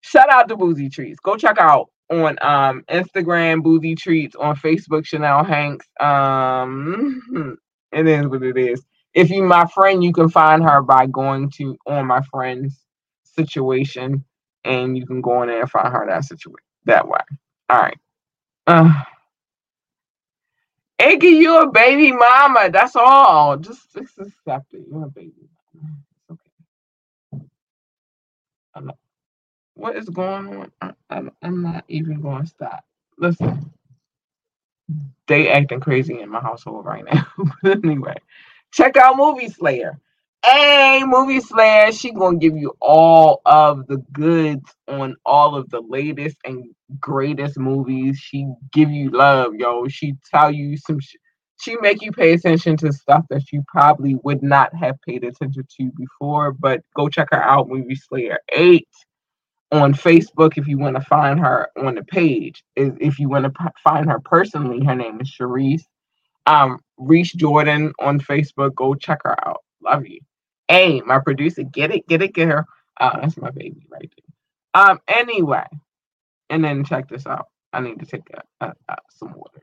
shout out to Boozy Treats. Go check out on um Instagram Boozy Treats on Facebook Chanel Hanks. Um, it is what it is. If you my friend, you can find her by going to on my friends situation, and you can go in there and find her that situation that way. All right. Uh, Iggy, you a baby mama. That's all. Just, just accept it. You're a baby. Okay. I'm not, what is going on? I, I'm not even going to stop. Listen. they acting crazy in my household right now. anyway, check out Movie Slayer. Hey, Movie Slayer, she gonna give you all of the goods on all of the latest and greatest movies. She give you love, yo. She tell you some. Sh- she make you pay attention to stuff that you probably would not have paid attention to before. But go check her out, Movie Slayer Eight on Facebook if you want to find her on the page. Is If you want to find her personally, her name is Sharice. Um, Reese Jordan on Facebook. Go check her out. Love you. Hey, my producer, get it, get it, get her. Uh, that's my baby right there. Um, anyway, and then check this out. I need to take a, a, a some water.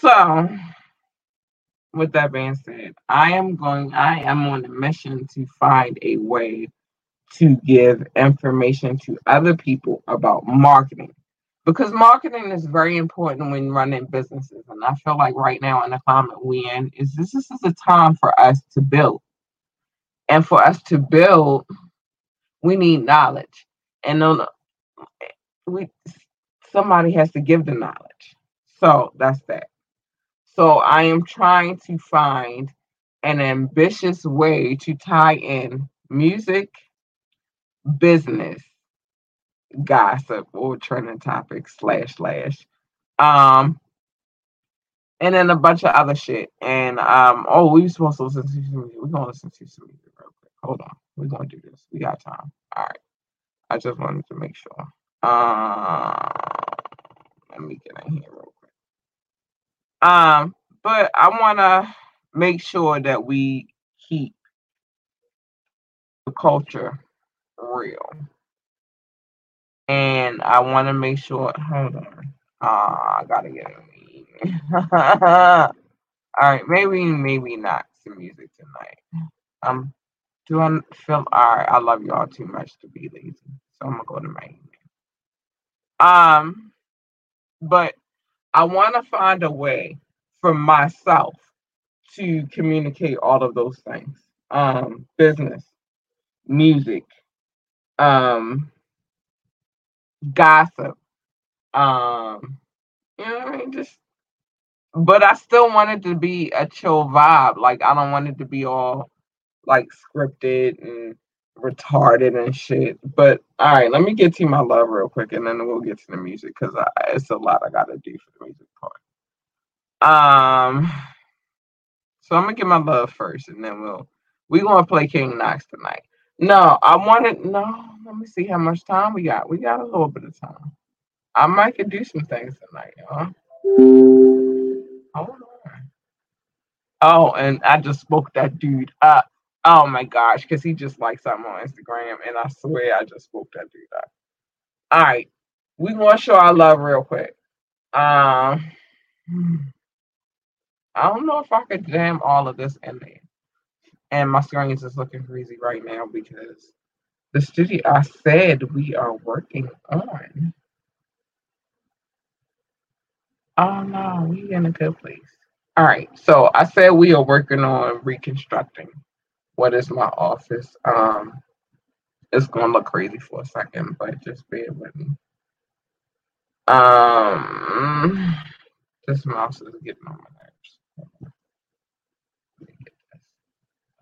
So, with that being said, I am going. I am on a mission to find a way to give information to other people about marketing. Because marketing is very important when running businesses and i feel like right now in the climate we in is this, this is a time for us to build. And for us to build we need knowledge. And on we somebody has to give the knowledge. So that's that so i am trying to find an ambitious way to tie in music business gossip or trending topics slash slash um and then a bunch of other shit. And um oh we were supposed to listen to some music. We're gonna listen to some music real quick. Hold on. We're gonna do this. We got time. All right. I just wanted to make sure. Um let me get in here real quick um but i want to make sure that we keep the culture real and I want to make sure. Hold on. Uh, I gotta get a All right, maybe, maybe not some music tonight. Do I feel all right? I love y'all too much to be lazy, so I'm gonna go to my email. Um, but I want to find a way for myself to communicate all of those things. Um, business, music, um, gossip. Um, you know what I mean? Just, but I still want it to be a chill vibe. Like I don't want it to be all like scripted and retarded and shit. But all right, let me get to my love real quick, and then we'll get to the music because it's a lot I gotta do for the music part. Um, so I'm gonna get my love first, and then we'll we gonna play King Knox tonight. No, I wanted no. Let me see how much time we got. We got a little bit of time. I might could do some things tonight, y'all. Oh, and I just spoke that dude up. Oh my gosh, because he just liked something on Instagram, and I swear I just spoke that dude up. All right, we to show our love real quick. Um, I don't know if I could jam all of this in there and my screen is just looking crazy right now because the studio I said we are working on. Oh no, we in a good place. All right, so I said we are working on reconstructing what is my office. Um, it's gonna look crazy for a second, but just bear with me. Um, this mouse is getting on my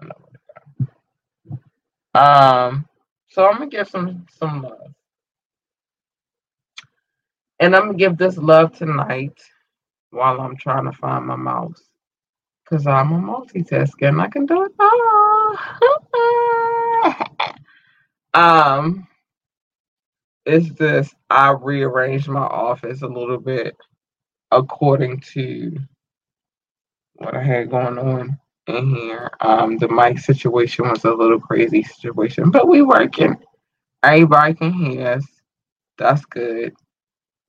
nerves. Um, so I'm gonna give some some love. And I'm gonna give this love tonight while I'm trying to find my mouse. Cause I'm a multitasker and I can do it all. um it's this I rearranged my office a little bit according to what I had going on in here. Um, the mic situation was a little crazy situation, but we working. Everybody can hear us. That's good.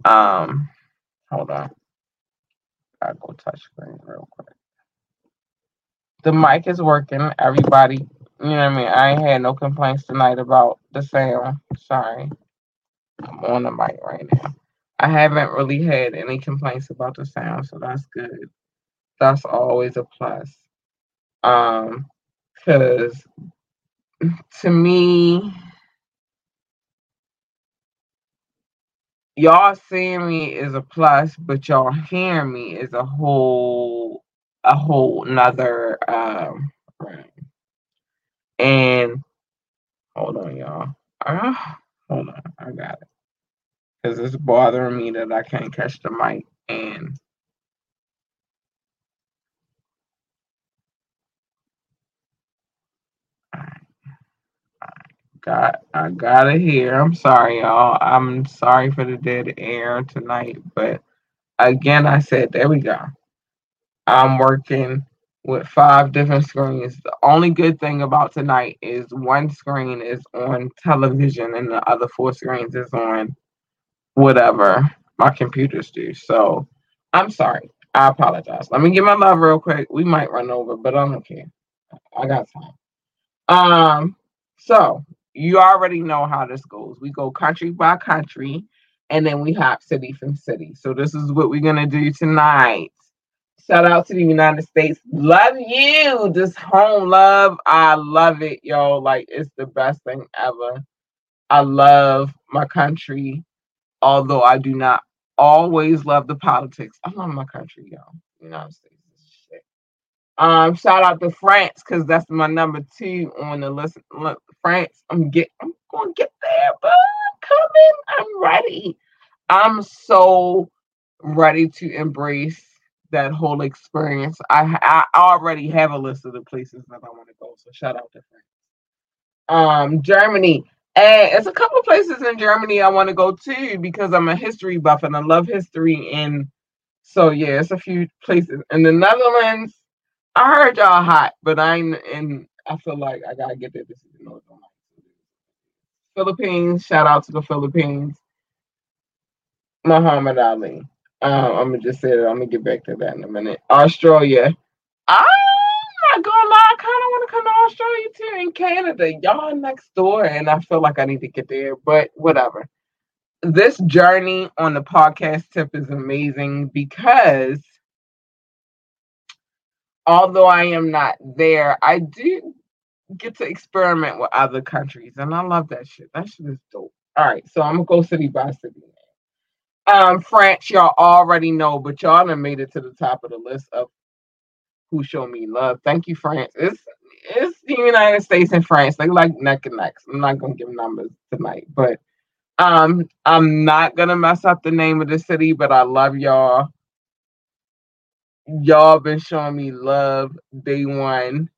Um, hold on. I go touch screen real quick. The mic is working. Everybody, you know what I mean. I ain't had no complaints tonight about the sound. Sorry, I'm on the mic right now. I haven't really had any complaints about the sound, so that's good. That's always a plus. Um, because to me, y'all seeing me is a plus, but y'all hearing me is a whole a whole nother um and hold on y'all. Uh, hold on, I got it. Cause it's bothering me that I can't catch the mic and got I got it here. I'm sorry, y'all. I'm sorry for the dead air tonight, but again, I said there we go. I'm working with five different screens. The only good thing about tonight is one screen is on television and the other four screens is on whatever my computers do. So I'm sorry. I apologize. Let me get my love real quick. We might run over, but I don't care. I got time. Um, so you already know how this goes. We go country by country and then we hop city from city. So this is what we're gonna do tonight. Shout out to the United States. Love you. This home love. I love it, yo. Like it's the best thing ever. I love my country, although I do not always love the politics. I love my country, yo. United States. Um, shout out to France because that's my number two on the list. Look, France, I'm get, I'm gonna get there, but I'm coming. I'm ready. I'm so ready to embrace that whole experience. I I already have a list of the places that I want to go. So shout out to France. Um, Germany. And it's a couple places in Germany I want to go to because I'm a history buff and I love history. And so yeah, it's a few places. In the Netherlands, I heard y'all hot, but I'm and I feel like I gotta get there this is no Philippines, shout out to the Philippines. Muhammad Ali. Um, I'm gonna just say that. I'm gonna get back to that in a minute. Australia. I'm not gonna lie. I kind of want to come to Australia too. In Canada, y'all next door, and I feel like I need to get there. But whatever. This journey on the podcast tip is amazing because although I am not there, I do get to experiment with other countries, and I love that shit. That shit is dope. All right, so I'm gonna go city by city. Um, France, y'all already know, but y'all done made it to the top of the list of who show me love. Thank you, France. It's it's the United States and France. They like neck and neck. I'm not gonna give numbers tonight, but um, I'm not gonna mess up the name of the city, but I love y'all. Y'all been showing me love day one.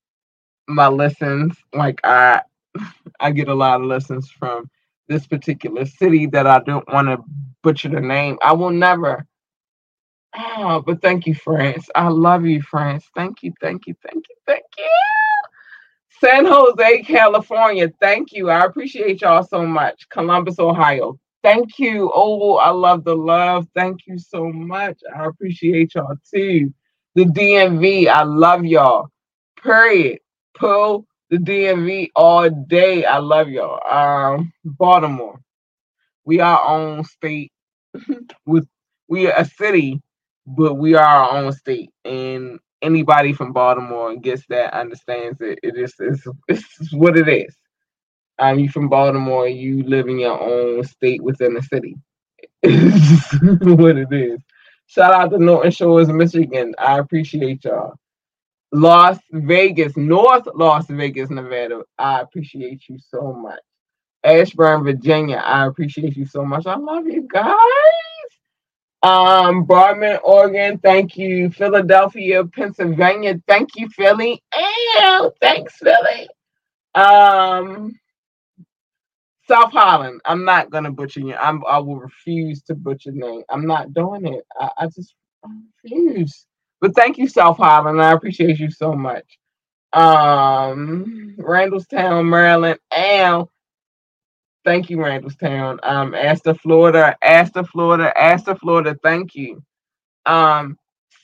My listens, like I, I get a lot of listens from this particular city that I don't want to butcher the name. I will never. Oh, but thank you, France. I love you, France. Thank you, thank you, thank you, thank you. San Jose, California. Thank you. I appreciate y'all so much. Columbus, Ohio. Thank you. Oh, I love the love. Thank you so much. I appreciate y'all too. The DMV. I love y'all. Period. Pull the DMV all day. I love y'all. Um, Baltimore. We are our own state with we are a city, but we are our own state. And anybody from Baltimore gets that, understands it. It is it's, it's what it is. Um, you from Baltimore, you live in your own state within the city. It's what it is. Shout out to Norton Shores, Michigan. I appreciate y'all. Las Vegas, North Las Vegas, Nevada. I appreciate you so much. Ashburn, Virginia. I appreciate you so much. I love you guys. Um, Barman, Oregon. Thank you. Philadelphia, Pennsylvania. Thank you, Philly. And thanks, Philly. Um, South Holland. I'm not gonna butcher you. I'm. I will refuse to butcher name. I'm not doing it. I, I just I refuse. But thank you, South Holland. I appreciate you so much. Um, Randallstown, Maryland, and Thank you, Randallstown. Um, Astor, Florida, Astor, Florida, Astor, Florida. Thank you. Um,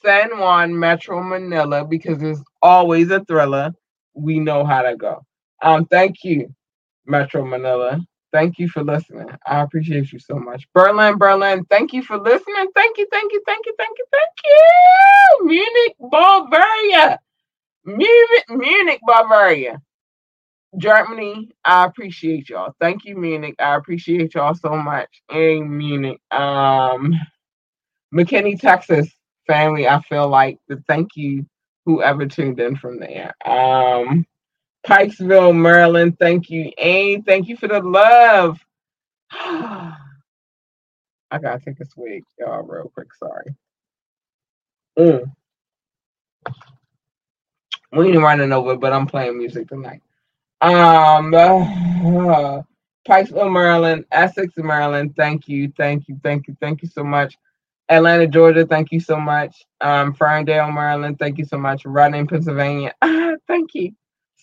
San Juan, Metro Manila, because it's always a thriller. We know how to go. Um, thank you, Metro Manila. Thank you for listening. I appreciate you so much. Berlin, Berlin, thank you for listening. Thank you, thank you, thank you, thank you, thank you. Munich, Bavaria. Munich, Munich, Bavaria. Germany, I appreciate y'all. Thank you, Munich. I appreciate y'all so much. In Munich. Um McKinney, Texas family, I feel like the thank you whoever tuned in from there. Um Pikesville, Maryland, thank you. And thank you for the love. I gotta take a swig, y'all, real quick. Sorry. Mm. We ain't running over, but I'm playing music tonight. Um, uh, Pikesville, Maryland, Essex, Maryland. Thank you, thank you, thank you, thank you so much. Atlanta, Georgia. Thank you so much. Um, Ferndale, Maryland. Thank you so much. Reading, Pennsylvania. Thank you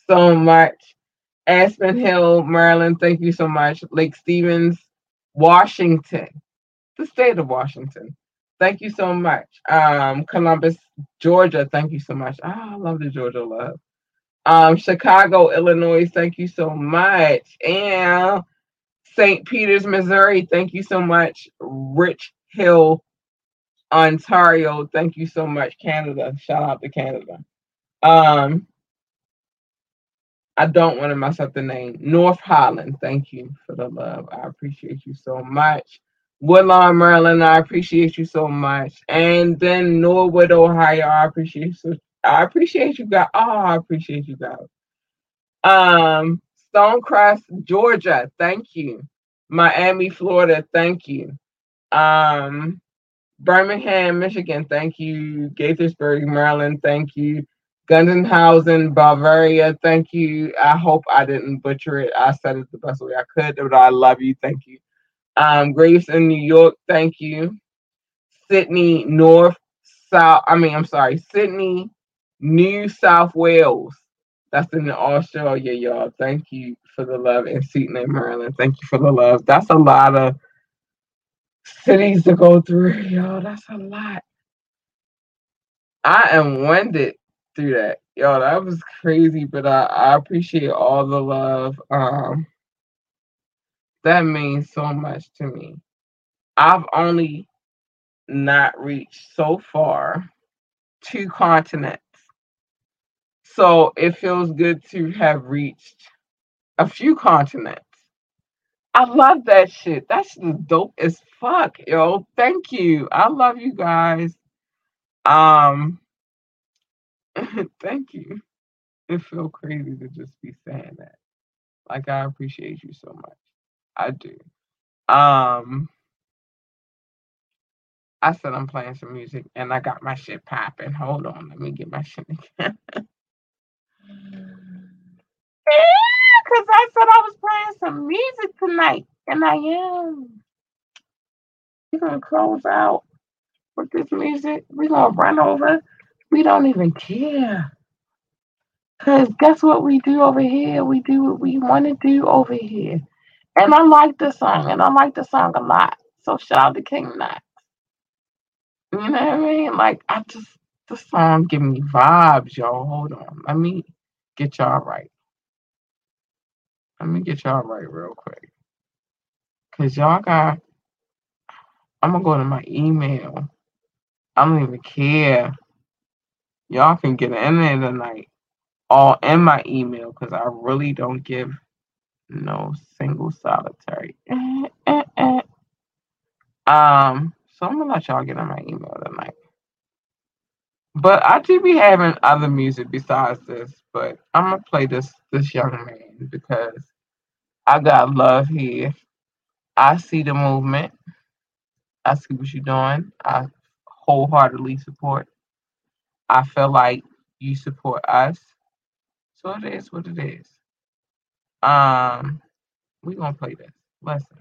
so much. Aspen Hill, Maryland. Thank you so much. Lake Stevens, Washington, the state of Washington. Thank you so much. Um, Columbus, Georgia. Thank you so much. Ah, I love the Georgia love. Um, Chicago, Illinois. Thank you so much. And St. Peters, Missouri. Thank you so much. Rich Hill, Ontario. Thank you so much. Canada. Shout out to Canada. Um, I don't want to mess up the name. North Holland. Thank you for the love. I appreciate you so much. Woodlawn, Maryland. I appreciate you so much. And then Norwood, Ohio. I appreciate you. So, I appreciate you guys. Oh, I appreciate you guys. Um, Stonecrest, Georgia. Thank you. Miami, Florida. Thank you. Um, Birmingham, Michigan. Thank you. Gaithersburg, Maryland. Thank you. Gundenhausen, Bavaria. Thank you. I hope I didn't butcher it. I said it the best way I could, but I love you. Thank you. Um, Graves in New York. Thank you. Sydney, North, South. I mean, I'm sorry, Sydney, New South Wales. That's in Australia, y'all. Thank you for the love. And Seton, Maryland. Thank you for the love. That's a lot of cities to go through, y'all. That's a lot. I am winded through that. Yo, that was crazy, but I, I appreciate all the love. Um that means so much to me. I've only not reached so far two continents. So it feels good to have reached a few continents. I love that shit. That's the dope as fuck, yo. Thank you. I love you guys. Um thank you. It feels crazy to just be saying that. Like I appreciate you so much. I do. Um I said I'm playing some music and I got my shit popping. Hold on, let me get my shit again. Because I said I was playing some music tonight, and I am. We're gonna close out with this music. We're gonna run over. We don't even care. Cause guess what we do over here? We do what we want to do over here. And I like the song, and I like the song a lot. So shout out to King Knox. You know what I mean? Like I just the song give me vibes, y'all. Hold on. Let me get y'all right. Let me get y'all right real quick. Cause y'all got I'm gonna go to my email. I don't even care. Y'all can get in there tonight. All in my email because I really don't give no single solitary. Um, so I'm gonna let y'all get in my email tonight. But I do be having other music besides this, but I'm gonna play this this young man because I got love here. I see the movement. I see what you're doing. I wholeheartedly support. I feel like you support us. So it is what it is. Um, we gonna play this. Listen.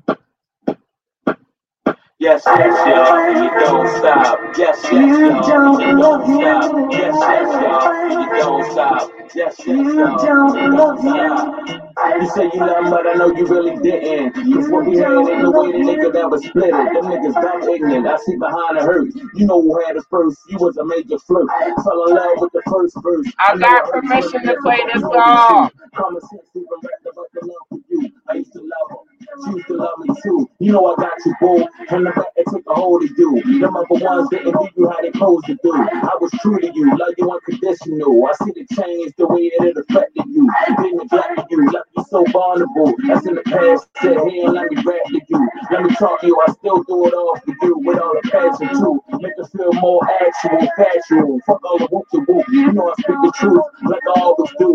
Yes, yes, y'all, and you don't stop. Yes, yes, y'all, and you don't stop. Yes, yes, y'all, and you don't stop. Yes, yes, y'all. Yeah. You say you love, but I know you really didn't. Cause what we had ain't the way the nigga that was split it. Them niggas back ignorant. I see behind the hurt. You know who had us first. You was a major flirt. Fell in love with the first verse. I got permission to play this song. Common sense even better about the love for you. I used to love her. Used to love me too. You know I got you, boo. And the back that took a hold of you. Them other ones didn't do you how they supposed to do. I was true to you, love you unconditional. I see the change the way that it affected you. Didn't you, left you so vulnerable. That's in the past. Said, hey, let me rap to you. Let me talk to you. I still do it all for you with all the passion too. Make it feel more actual, factual. Fuck all the whoop to whoop. You know I speak the truth like I always do.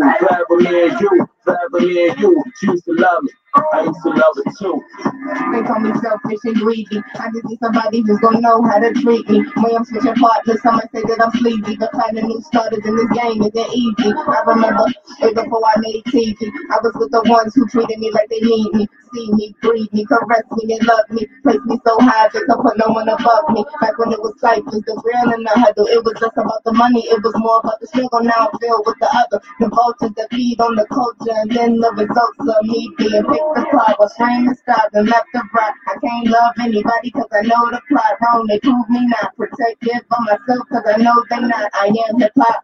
Me and you, forever me and you. She used to love me. I used to love it too. They call me selfish and greedy. I just need somebody who's gonna know how to treat me. When I'm switching partners, some say that I'm sleazy, but finding new starters in this game isn't easy. I remember before I made TV, I was with the ones who treated me like they need me, see me, breathe me, caress me, and love me, place me so high they could put no one above me. Back when it was ciphers, the real and the huddle, it was just about the money, it was more about the struggle. Now I feel with the other, the vultures that feed on the culture, and then the results of me being picked apart was framed and left to rot. I can't love anybody cause I know the plot wrong. They prove me not protected by myself cause I know they not. I am hip hop.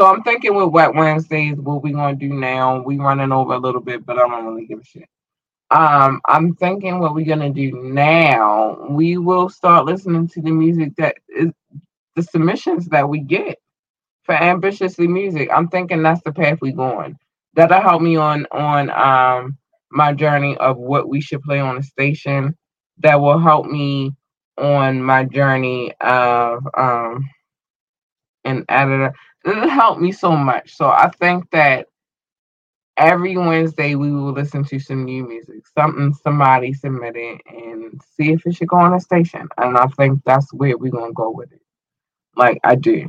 So I'm thinking with Wet Wednesdays, what we gonna do now? We running over a little bit, but I don't really give a shit. Um, I'm thinking what we're gonna do now. We will start listening to the music that is the submissions that we get for ambitiously music. I'm thinking that's the path we going. That'll help me on on um my journey of what we should play on the station. That will help me on my journey of um an editor. It'll help me so much. So I think that every Wednesday we will listen to some new music, something somebody submitted, and see if it should go on the station. And I think that's where we're gonna go with it. Like I do.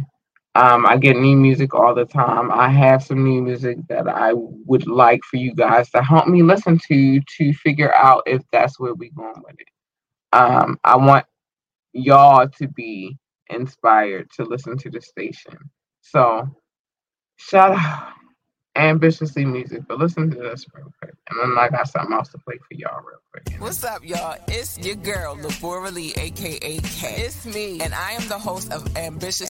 Um, I get new music all the time. I have some new music that I would like for you guys to help me listen to to figure out if that's where we're going with it. Um, I want y'all to be inspired to listen to the station. So shout out ambitiously music, but listen to this real quick. And then I got something else to play for y'all real quick. What's up, y'all? It's your girl, Labora Lee, aka K. It's me, and I am the host of Ambitious.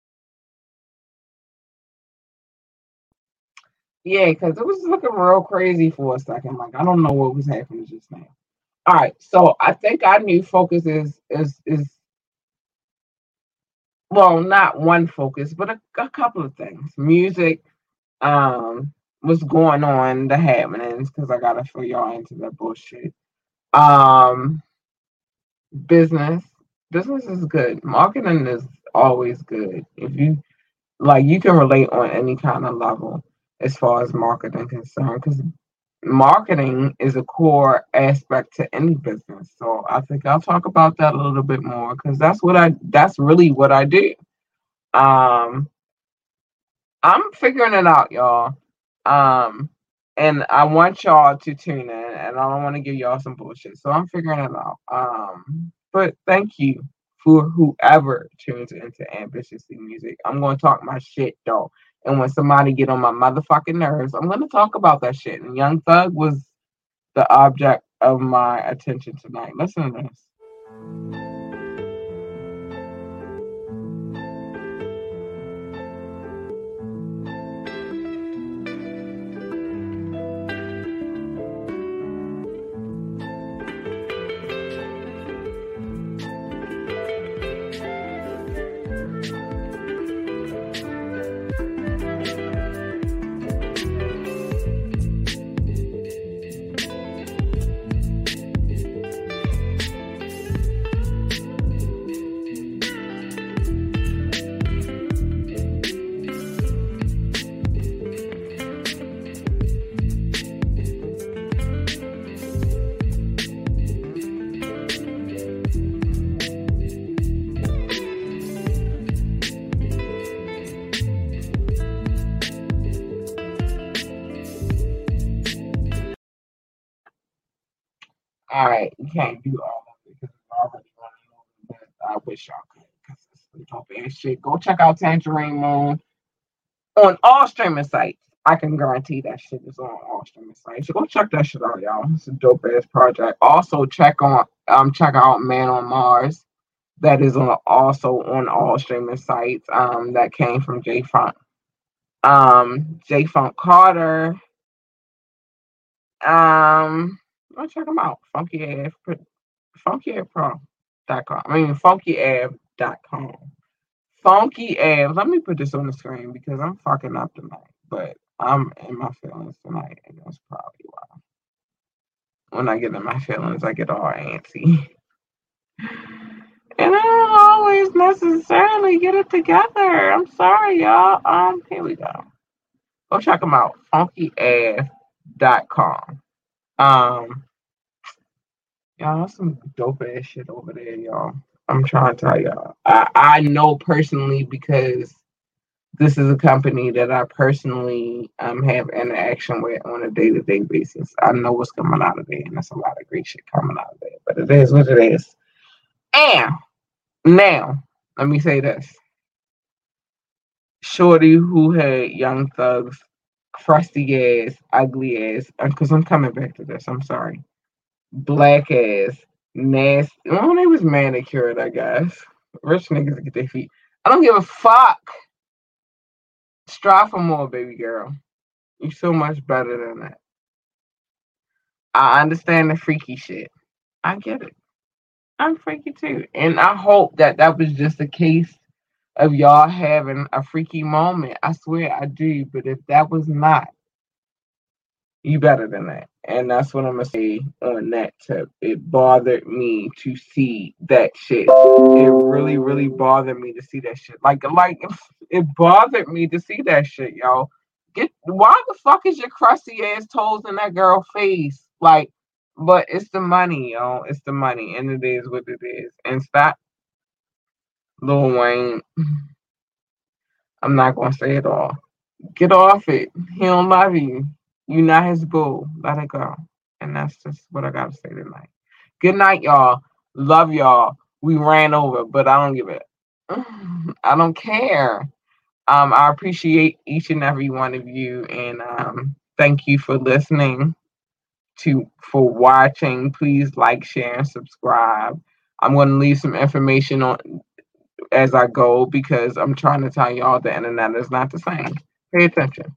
Yeah, because it was looking real crazy for a second. Like I don't know what was happening just now. All right, so I think our new focus is is is well, not one focus, but a, a couple of things. Music, um, what's going on, the happenings, because I gotta fill y'all into that bullshit. Um, business, business is good. Marketing is always good. If you like, you can relate on any kind of level as far as marketing concerned, because marketing is a core aspect to any business. So I think I'll talk about that a little bit more because that's what I that's really what I do. Um I'm figuring it out, y'all. Um and I want y'all to tune in and I don't want to give y'all some bullshit. So I'm figuring it out. Um but thank you for whoever tunes into ambitiously music. I'm gonna talk my shit though. And when somebody get on my motherfucking nerves, I'm gonna talk about that shit. And Young Thug was the object of my attention tonight. Listen to this. Shit. Go check out Tangerine Moon on all streaming sites. I can guarantee that shit is on all streaming sites. So go check that shit out, y'all. It's a dope ass project. Also check on um check out Man on Mars. That is on also on all streaming sites. Um that came from J Funk. Um J Funk Carter. Um go check them out. Funky Av funkyavpro.com. I mean funkyav.com. Funky Av. Let me put this on the screen because I'm fucking up tonight. But I'm in my feelings tonight, and that's probably why. When I get in my feelings, I get all antsy. And I don't always necessarily get it together. I'm sorry, y'all. Um, here we go. Go check them out. Funkyav.com. Um, y'all, some dope ass shit over there, y'all. I'm trying to tell y'all. I, I know personally because this is a company that I personally um have interaction with on a day to day basis. I know what's coming out of there, and that's a lot of great shit coming out of there. But it is what it is. And now, let me say this. Shorty who had Young Thug's crusty ass, ugly ass, because I'm coming back to this, I'm sorry. Black ass, nasty. Well, they was manicured, I guess. Rich niggas get their feet. I don't give a fuck. Strive for more, baby girl. You're so much better than that. I understand the freaky shit. I get it. I'm freaky too. And I hope that that was just a case of y'all having a freaky moment. I swear I do. But if that was not, you better than that. And that's what I'm gonna say on that tip. It bothered me to see that shit. It really, really bothered me to see that shit. Like, like it bothered me to see that shit, yo. Get why the fuck is your crusty ass toes in that girl face? Like, but it's the money, yo. It's the money, and it is what it is. And stop, Lil Wayne. I'm not gonna say it all. Get off it. He don't love you. You not his boo. Let it go. And that's just what I gotta say tonight. Good night, y'all. Love y'all. We ran over, but I don't give it. I don't care. Um, I appreciate each and every one of you, and um, thank you for listening. To for watching. Please like, share, and subscribe. I'm going to leave some information on as I go because I'm trying to tell y'all the internet is not the same. Pay attention.